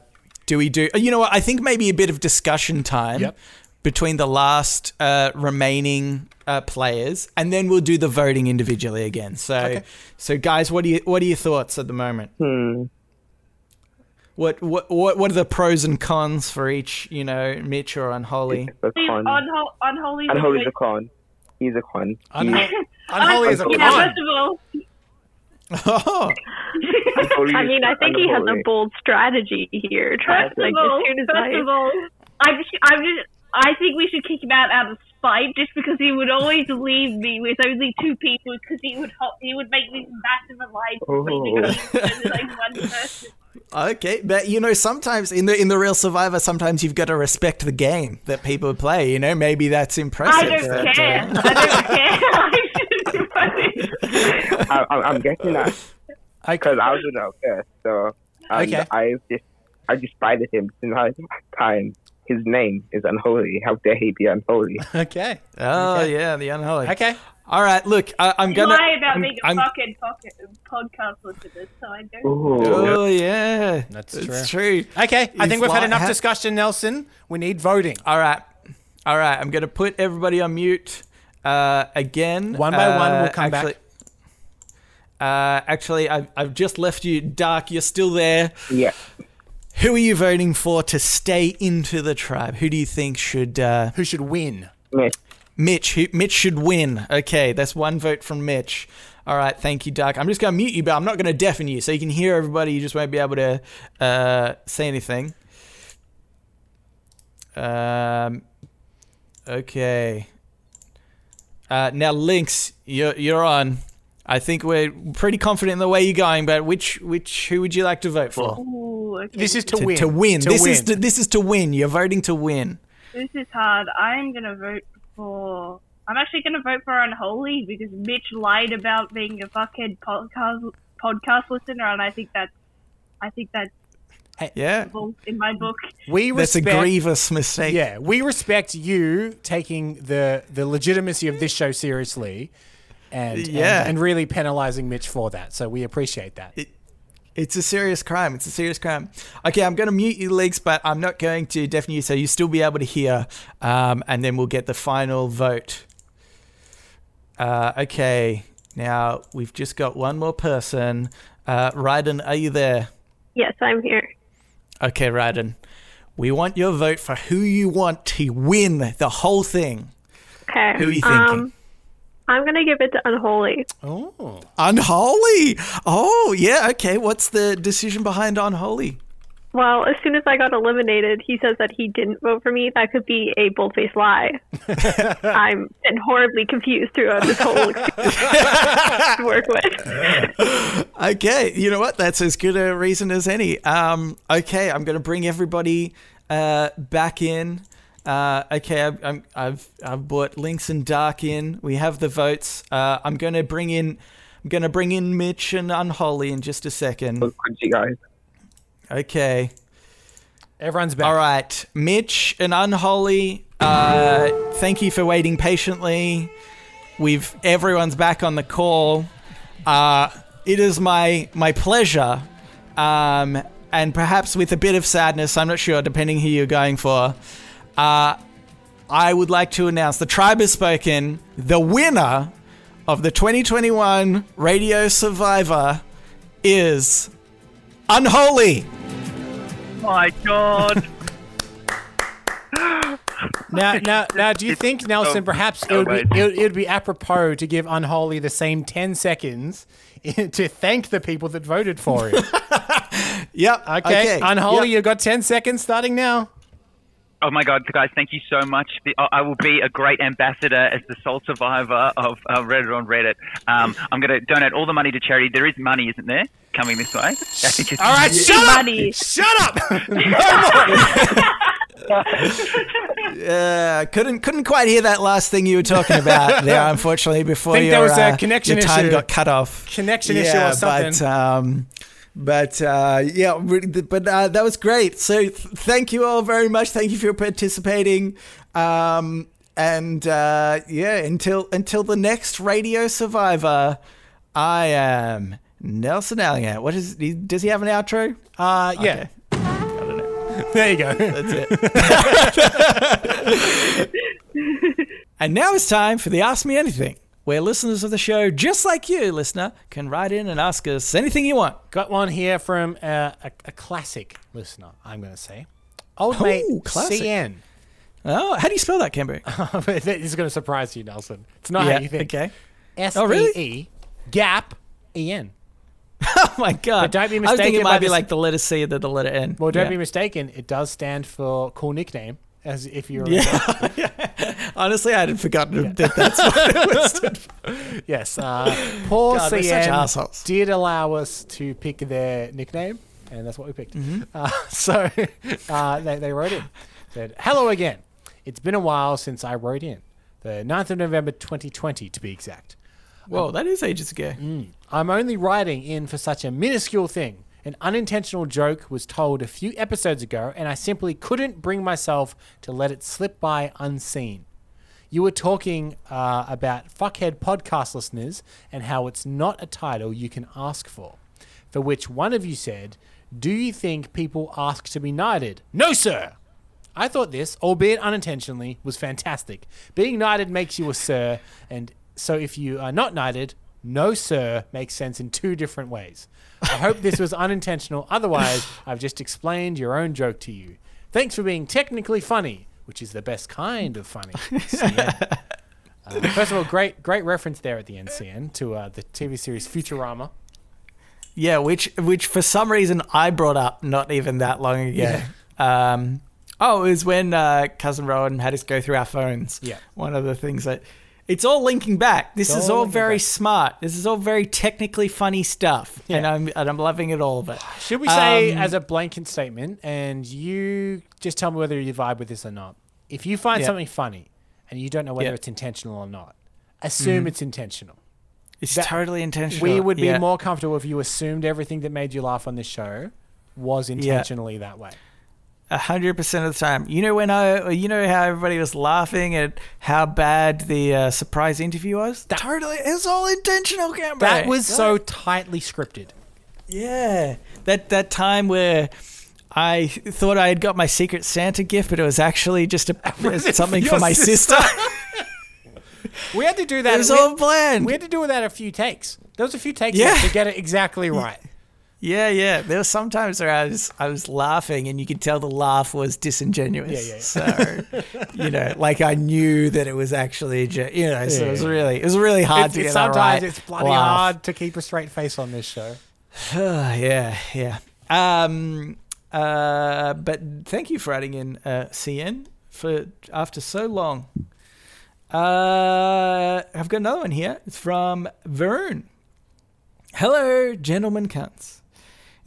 do we do? You know what? I think maybe a bit of discussion time Yep. between the last uh, remaining uh, players, and then we'll do the voting individually again. So, Okay. so guys, what do you what are your thoughts at the moment? Hmm. What what what what are the pros and cons for each? You know, Mitch or Unholy? The See, con. unho- unholy. was Unholy's a con. He's a con. Unho- Unholy is a Unholy. Yeah, con. first of all, Oh, I mean, I think he has a bold strategy here. Try, first like, of all, as soon as first I, of all, I'm just, I'm just, I think we should kick him out out of spite, just because he would always leave me with only two people, because he would, ho- he would make these massive alliances Oh. between only, like one person. okay. But you know, sometimes in the in the real Survivor, sometimes you've got to respect the game that people play. You know, maybe that's impressive. I don't that, uh, care. I don't care. I shouldn't vote. I, I, I'm guessing that because I was with out first, so and Okay. I just I just spited him since I time. His name is unholy. How dare he be unholy? Okay. oh Okay. yeah, the unholy. Okay. All right. Look, I, I'm gonna. lie about I'm- being a I'm- fucking pocket, podcast listener, so I don't. Ooh. Oh yeah, That's It's true. Okay. I think we've had enough ha- discussion, Nelson. We need voting. All right, all right. I'm gonna put everybody on mute uh, again. One by one, Uh, we'll come back. Actually, Uh, actually, I've, I've just left you, Dark. You're still there. Yeah. Who are you voting for to stay into the tribe? Who do you think should? Uh, Who should win? Mitch. Mitch. Who, Mitch should win. Okay, that's one vote from Mitch. All right, thank you, Dark. I'm just going to mute you, but I'm not going to deafen you, so you can hear everybody. You just won't be able to uh, say anything. Um. Okay. Uh, now, Lynx, you're you're on. I think we're pretty confident in the way you're going, but which which who would you like to vote for? Ooh, okay. This is to, To, win. to win. To this win. is to, this is to win. You're voting to win. This is hard. I'm gonna vote for. I'm actually gonna vote for Unholy because Mitch lied about being a fuckhead podcast podcast listener, and I think that's. I think that's Yeah, in my book. we that's a grievous mistake. Yeah, we respect you taking the the legitimacy of this show seriously, and Yeah. and, and really penalizing Mitch for that. So we appreciate that. It's a serious crime. It's a serious crime. Okay, I'm going to mute you, Leaks, but I'm not going to deafen you, so you'll still be able to hear, um, and then we'll get the final vote. Uh, okay, now we've just got one more person. Uh, Ryden, are you there? yes, I'm here. Okay, Ryden. We want your vote for who you want to win the whole thing. Okay. Who are you thinking? Um, I'm gonna give it to Unholy. Oh, Unholy. Oh, yeah. Okay. What's the decision behind Unholy? Well, as soon as I got eliminated, he says that he didn't vote for me. That could be a bold-faced lie. I'm been horribly confused throughout this whole experience to work with. Okay, you know what? That's as good a reason as any. Um, okay, I'm going to bring everybody uh, back in. Uh, okay, I've, I'm, I've I've brought Links and Dark in. We have the votes. Uh, I'm going to bring in. I'm going to bring in Mitch and Unholy in just a second. Good you guys. Okay. everyone's back. All right, Mitch and Unholy. Uh, thank you for waiting patiently. We've everyone's back on the call. Uh, it is my my pleasure, um, and perhaps with a bit of sadness. I'm not sure, depending who you're going for. Uh, I would like to announce the tribe has spoken. The winner of the 2021 Radio Survivor is Unholy. My God. Now, now, now, do you think Nelson perhaps it would be it, would- be apropos to give Unholy the same ten seconds to thank the people that voted for him? Yep. Okay, Unholy, Yep. you've got ten seconds starting now. Oh my God, guys! Thank you so much. The- I I will be a great ambassador as the sole survivor of uh, Readit on Reddit. Um, I'm going to donate all the money to charity. There is money, isn't there, coming this way? I All right, shut Money. up! Shut up! no more. Uh, couldn't couldn't quite hear that last thing you were talking about there. Unfortunately, before Think your, there was a uh, connection your time issue. got cut off. Connection issue or something. But um, but uh, yeah, but uh, that was great. So th- thank you all very much. Thank you for participating. Um, And uh, yeah, until until the next Radio Survivor, I am Nelson Elliott. What is? he- Does he have an outro? Uh, yeah. There you go. That's it. and now it's time for the Ask Me Anything, where listeners of the show, just like you, listener, can write in and ask us anything you want. Got one here from uh, a, a classic listener, I'm going to say. Old Oh, mate classic. CN. Oh, how do you spell that, Cambo? this is going to surprise you, Nelson. It's not Yeah, how you think. okay. S Oh, E really? E gap E N. Oh my god! But don't be mistaken. I was thinking it might be this- like the letter C and then the letter N. Well, don't Yeah. be mistaken. It does stand for cool nickname, as if you're. Yeah. Honestly, I had forgotten that that's what it was. yes. Uh, Paul God, they're such CN did allow us to pick their nickname, and that's what we picked. Mm-hmm. Uh, so uh, they, they wrote in. Said, Hello again. It's been a while since I wrote in. The 9th of November 2020, to be exact. Whoa, that is ages ago. I'm only writing in for such a minuscule thing. An unintentional joke was told a few episodes ago, and I simply couldn't bring myself to let it slip by unseen. You were talking uh, about fuckhead podcast listeners and how it's not a title you can ask for. For which one of you said, Do you think people ask to be knighted? No, sir! I thought this, albeit unintentionally, was fantastic. Being knighted makes you a sir, and so if you are not knighted, no sir makes sense in two different ways. I hope this was unintentional, otherwise, I've just explained your own joke to you. Thanks for being technically funny, which is the best kind of funny. CN. Uh, first of all, great great reference there at the NCN to uh, the TV series Futurama. Yeah, which which for some reason I brought up not even that long ago. Um, oh, it was when uh, cousin Rowan had us go through our phones. Yeah. one of the things that it's all linking back. This It's is all all very back. smart. This is all very technically funny stuff, and I'm and I'm loving it all of it. Should we say Um, as a blanket statement, and you just tell me whether you vibe with this or not? If you find Yeah. something funny and you don't know whether Yeah. Mm-hmm. it's intentional or not, assume it's intentional. It's That- totally intentional. We would be Yeah. more comfortable if you assumed everything that made you laugh on this show was intentionally that way. A hundred percent of the time. You know when I, you know how everybody was laughing at how bad the uh, surprise interview was. totally, it's all intentional, Cameron. That was so tightly scripted. Yeah, that that time where I thought I had got my secret Santa gift, but it was actually just a something for my sister. sister. We had to do that. it was we, all planned. we had to do that a few takes. There was a few takes Yeah. to get it exactly right. Yeah, yeah. There were some times where I was I was laughing, and you could tell the laugh was disingenuous. Yeah, yeah, So, you know, like I knew that it was actually, you know, so it was Yeah. really it was really hard It's- to it's- get that sometimes right it's bloody laugh. hard to keep a straight face on this show. yeah, yeah. Um, uh, but thank you for adding in uh, CN for after so long. Uh, I've got another one here. It's from Varun. Hello, gentlemen cunts.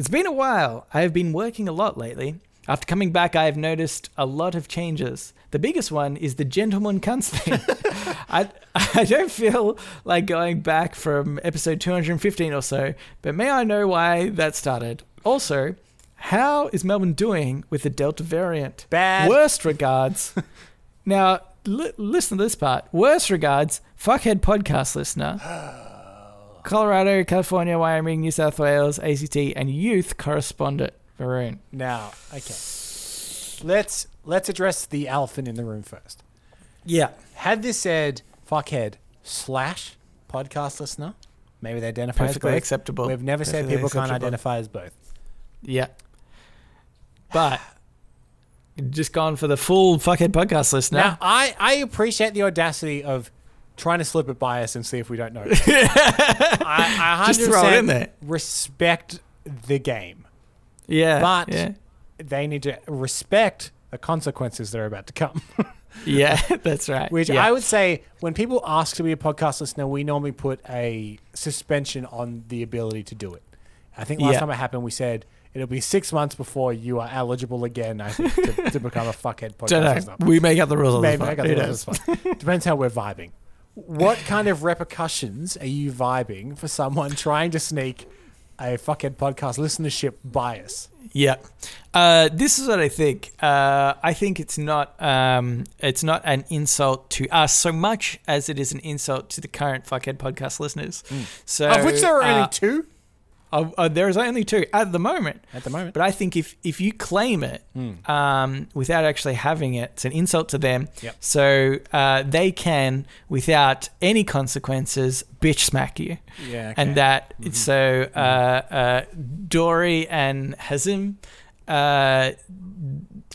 It's been a while. I have been working a lot lately. After coming back, I have noticed a lot of changes. The biggest one is the gentleman cunts thing. I, I don't feel like going back from episode 215 or so, but may I know why that started? Also, how is Melbourne doing with the Delta variant? Bad. Worst regards. now, li- listen to this part. Worst regards, fuckhead podcast listener. Colorado, California, Wyoming, New South Wales, ACT, and youth correspondent, Varun. Now, okay. Let's let's address the elephant in the room first. Yeah. Had this said fuckhead slash podcast listener, maybe they identify Perfectly as both. acceptable. We've never said Perfectly people can't identify as both. Yeah. But just gone for the full fuckhead podcast listener. Now, I, I appreciate the audacity of trying to slip it by us and see if we don't know. I, I 100% Just throw it in there. respect the game, yeah. but yeah. they need to respect the consequences that are about to come. Yeah, that's right. Which yeah. I would say, when people ask to be a podcast listener, we normally put a suspension on the ability to do it. I think last Yeah. time it happened, we said it'll be six months before you are eligible again, I think, to, to become a fuckhead podcast Don't listener. know. We make up the rules on Maybe I got Who the knows? rules. Depends how we're vibing. What kind of repercussions are you vibing for someone trying to sneak a fuckhead podcast listenership bias. Yeah, uh, this is what I think. Uh, I think it's not um, it's not an insult to us so much as it is an insult to the current fuckhead podcast listeners. So, of which there are uh, only two. Uh, uh, there's only two at the moment. At the moment. But I think if if you claim it um, without actually having it, it's an insult to them. Yep. So uh, they can, without any consequences, bitch smack you. Yeah, okay. And that so uh, uh, Dory and Hazim, uh,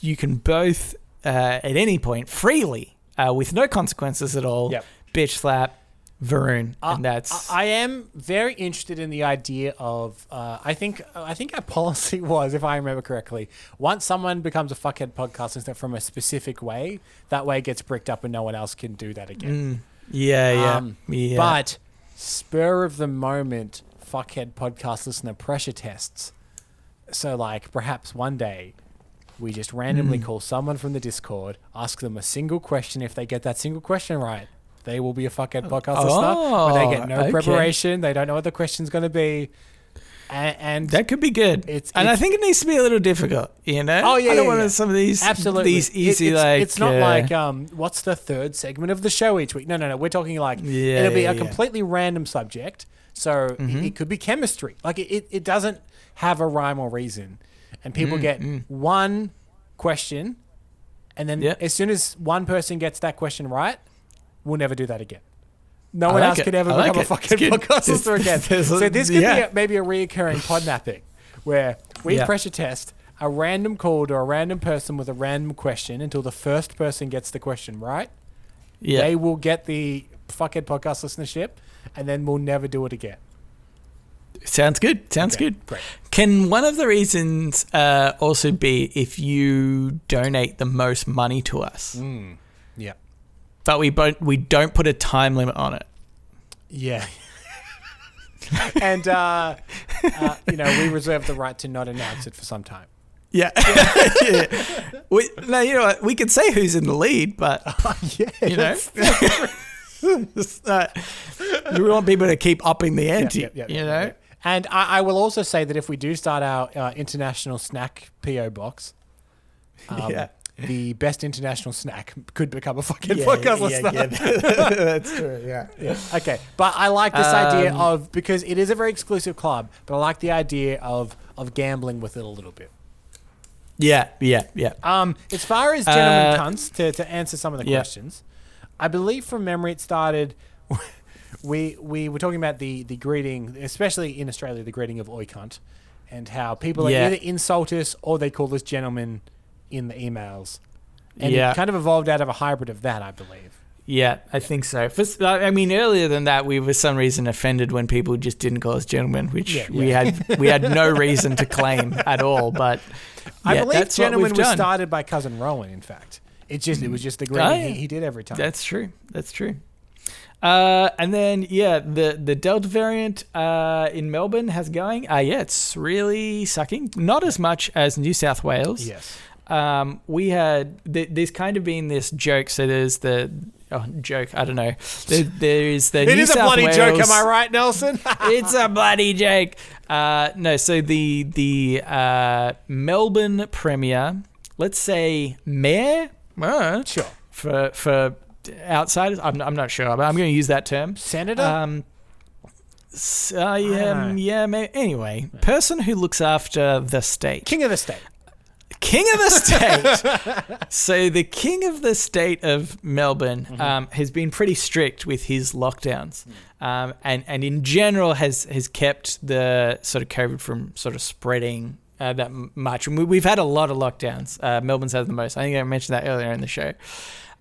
you can both uh, at any point freely, uh, with no consequences at all, Yep. bitch slap Varun, and that's I I am very interested in the idea of. Uh, I think I think our policy was, if I remember correctly, once someone becomes a fuckhead podcast listener from a specific way, that way gets bricked up and no one else can do that again. yeah, yeah, Um, yeah. But spur of the moment, fuckhead podcast listener pressure tests. So, like, perhaps one day we just randomly call someone from the Discord, ask them a single question. If they get that single question right, they will be a fuckhead podcast listener. But they get no Oh, okay. preparation. They don't know what the question's going to be. And, and That could be good. It's- and I think it needs to be a little difficult, you know? Oh yeah, I don't yeah, want yeah. some of these absolutely these It- easy it's, like it's not uh, like um what's the third segment of the show each week. No, no, no. We're talking like Yeah, it'll be yeah, a completely random subject. So it- Mm-hmm. it, could be chemistry. Like it, it, it doesn't have a rhyme or reason, and Mm, people get one question, and then as soon as one person gets that question right, we'll never do that again. No I one like else it. could ever I like become a fucking podcast There's- listener again. there's a- So this could yeah. be a, maybe a reoccurring podnapping where we Yeah. pressure test a random call to a random person with a random question until the first person gets the question right. yeah. They will get the fuckhead podcast listenership, and then we'll never do it again. Sounds good. Sounds Okay, good. great. Can one of the reasons uh, also be if you donate the most money to us, Mm. Yeah. But we don't we don't put a time limit on it? Yeah. and uh, uh, you know, we reserve the right to not announce it for some time. Yeah. yeah. We, no, you know what? We could say who's in the lead, but yeah, you know, uh, we want people to keep upping the ante. You know. And I, I will also say that if we do start our uh, international snack PO box, um, Yeah. The best international snack could become a fucking Yeah, podcast yeah, listener. yeah, That's true. Yeah. Yeah. Okay, but I like this idea Um, of because it is a very exclusive club, but I like the idea of of gambling with it a little bit. Yeah. Yeah. Yeah. Um, as far as gentlemen Uh, cunts to, to answer some of the yeah. questions, I believe from memory it started. We we were talking about the the greeting, especially in Australia, the greeting of oi cunt, and how people Yeah. either insult us or they call us gentlemen in the emails, and Yeah. it kind of evolved out of a hybrid of that, I believe. Yeah, I think so. For, I mean, earlier than that, we were some reason offended when people just didn't call us gentlemen, which Yeah, we had we had no reason to claim at all. But I yeah, believe that's gentlemen was done. started by cousin Rowan. In fact, it just it was just the greeting yeah. he, he did every time. That's true. That's true. Uh, and then yeah, the the Delta variant uh, in Melbourne has going. Uh, yeah, it's really sucking. Not as much as New South Wales. yes. Um, we had th- there's kind of been this joke. So there's the oh, joke. I don't know. There, there is the It New is a South bloody joke, am I right, Nelson? it's a bloody joke. Uh, no, so the the uh, Melbourne Premier, let's say mayor, uh, sure. for for outsiders. I'm I'm not sure, but I'm going to use that term. Senator. Um, s- uh, yeah, yeah. Anyway, person who looks after the state. King of the state. King of the state. so the king of the state of Melbourne Mm-hmm. um, has been pretty strict with his lockdowns, um, and and in general has has kept the sort of COVID from sort of spreading. Uh, that much. And we, we've had a lot of lockdowns. Uh, Melbourne's had the most. I think I mentioned that earlier in the show.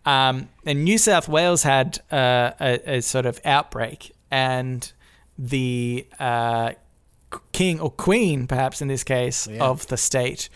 Um, and New South Wales had uh, a, a sort of outbreak, and the uh, king or queen, perhaps in this case, Yeah. of the state,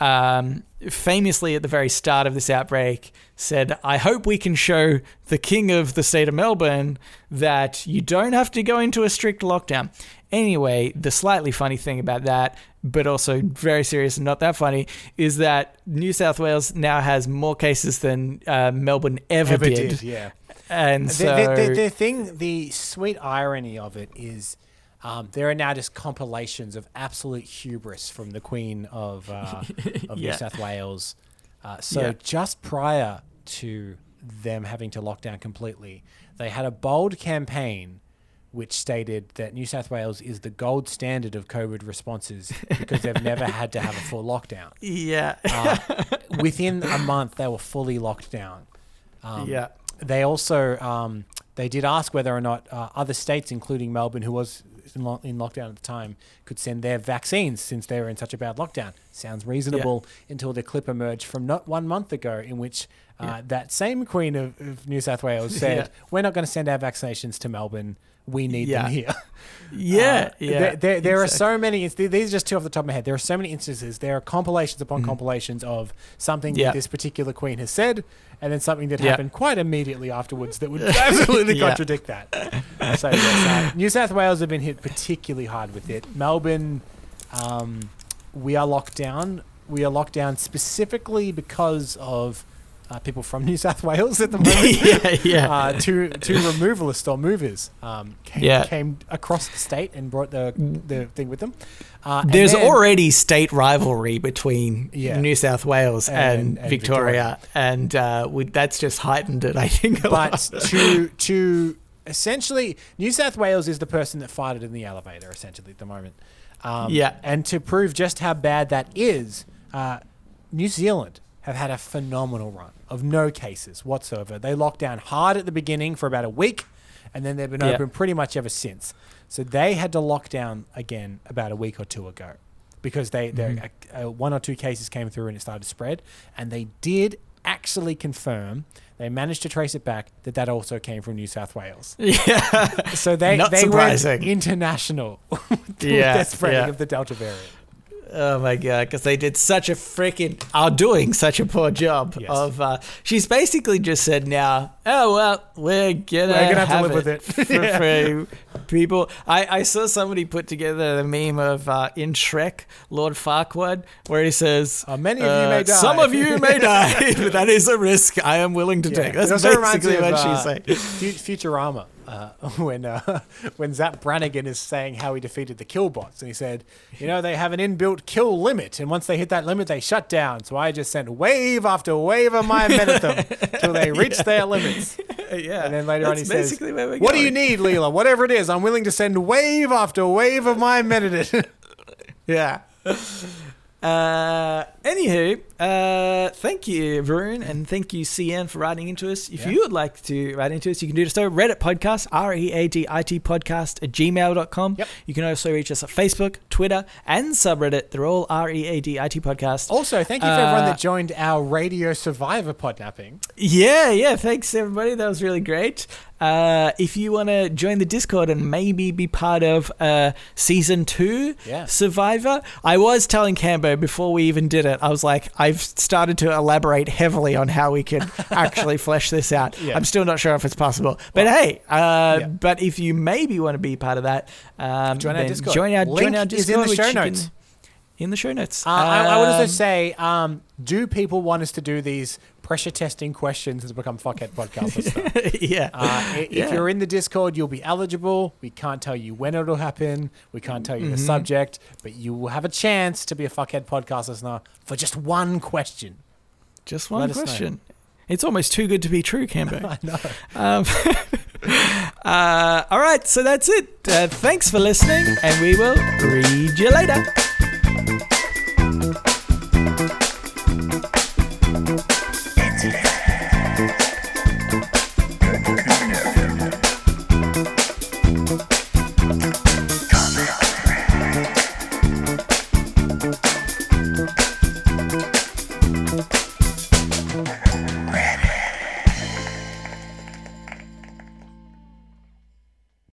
um, famously at the very start of this outbreak said, I hope we can show the king of the state of Melbourne that you don't have to go into a strict lockdown. Anyway, the slightly funny thing about that, but also very serious and not that funny, is that New South Wales now has more cases than uh, Melbourne ever, Ever did. did, yeah. And The, so, the, the, the thing, the sweet irony of it is, Um, there are now just compilations of absolute hubris from the Queen of, uh, of New South Wales. Uh, so Yeah. just prior to them having to lock down completely, they had a bold campaign which stated that New South Wales is the gold standard of COVID responses because they've never had to have a full lockdown. Yeah. Uh, within a month, they were fully locked down. Um, Yeah. They also um, they did ask whether or not uh, other states, including Melbourne, who was in, lo- in lockdown at the time, could send their vaccines since they were in such a bad lockdown. Sounds reasonable until the clip emerged from not one month ago, in which uh, that same Queen of, of New South Wales said, Yeah. "We're not going to send our vaccinations to Melbourne. We need Yeah. them here." Yeah, Uh, yeah, There, there, there are so many. These are just two off the top of my head. There are so many instances. There are compilations upon compilations of something. Yeah. that this particular queen has said, and then something that Yeah. happened quite immediately afterwards that would absolutely contradict that. So yes, uh, New South Wales have been hit particularly hard with it. Melbourne, um, we are locked down. We are locked down specifically because of. Uh, people from New South Wales at the moment, Yeah, yeah. Uh, two two removalists or movers um, came, Yeah. came across the state and brought the the thing with them. Uh, There's then- already state rivalry between Yeah. New South Wales and, And- and Victoria, and uh, we, that's just heightened it. I think. But to to essentially New South Wales is the person that farted in the elevator essentially at the moment. Um, Yeah. and to prove just how bad that is, uh, New Zealand have had a phenomenal run of no cases whatsoever. They locked down hard at the beginning for about a week, and then they've been Yeah. open pretty much ever since. So they had to lock down again about a week or two ago because they Mm-hmm. uh, one or two cases came through and it started to spread, and they did actually confirm they managed to trace it back that that also came from New South Wales. yeah, So they Not they surprising. went international with Yeah, their spreading yeah. of the Delta variant. Oh my god! Because they did such a freaking are doing such a poor job Yes. of. Uh, she's basically just said now, oh well, we're gonna We're gonna have to have live with it." for, for people. I, I saw somebody put together the meme of uh, in Shrek, Lord Farquaad, where he says, Uh, many of you may die." Some of you may die, but that is a risk I am willing to take." That's It basically me what of, she's uh, saying. Futurama, uh, when uh, when Zapp Brannigan is saying how he defeated the Killbots, and he said, you know, they have an inbuilt kill limit, and once they hit that limit, they shut down. So I just sent wave after wave of my men at them till they reach their limits. yeah, And then later on, he that's says, basically where we're "What do you need, Leela? Whatever it is, I'm willing to send wave after wave of my men at it." Yeah. Uh, anywho, uh, thank you, Varun, and thank you, CN, for writing into us. If Yeah. you would like to write into us, you can do so. Readit podcast, R E A D I T podcast at gmail.com. Yep. You can also reach us at Facebook, Twitter, and subreddit. They're all R E A D I T podcast. also, thank you for everyone Uh, that joined our Radio Survivor podnapping. Yeah, yeah. Thanks, everybody. That was really great. Uh, if you want to join the Discord and maybe be part of uh, season two Yeah. Survivor, I was telling Cambo before we even did it, I was like, I've started to elaborate heavily on how we can actually flesh this out. Yeah. I'm still not sure if it's possible. But hey, uh, Yeah. but if you maybe want to be part of that, um, Join our Discord. Join our, Link join our is Discord. in the show notes. in the show notes. Uh, I, I would also Um, say, um, do people want us to do these pressure testing questions has become fuckhead podcast listener? yeah. Uh, i- Yeah. If you're in the Discord, you'll be eligible. We can't tell you when it'll happen. We can't tell you Mm-hmm. the subject, but you will have a chance to be a fuckhead podcast listener for just one question. Just one Let question. It's almost too good to be true, Cambo. I know. Um, uh, all right, so that's it. Uh, thanks for listening, and we will read you later.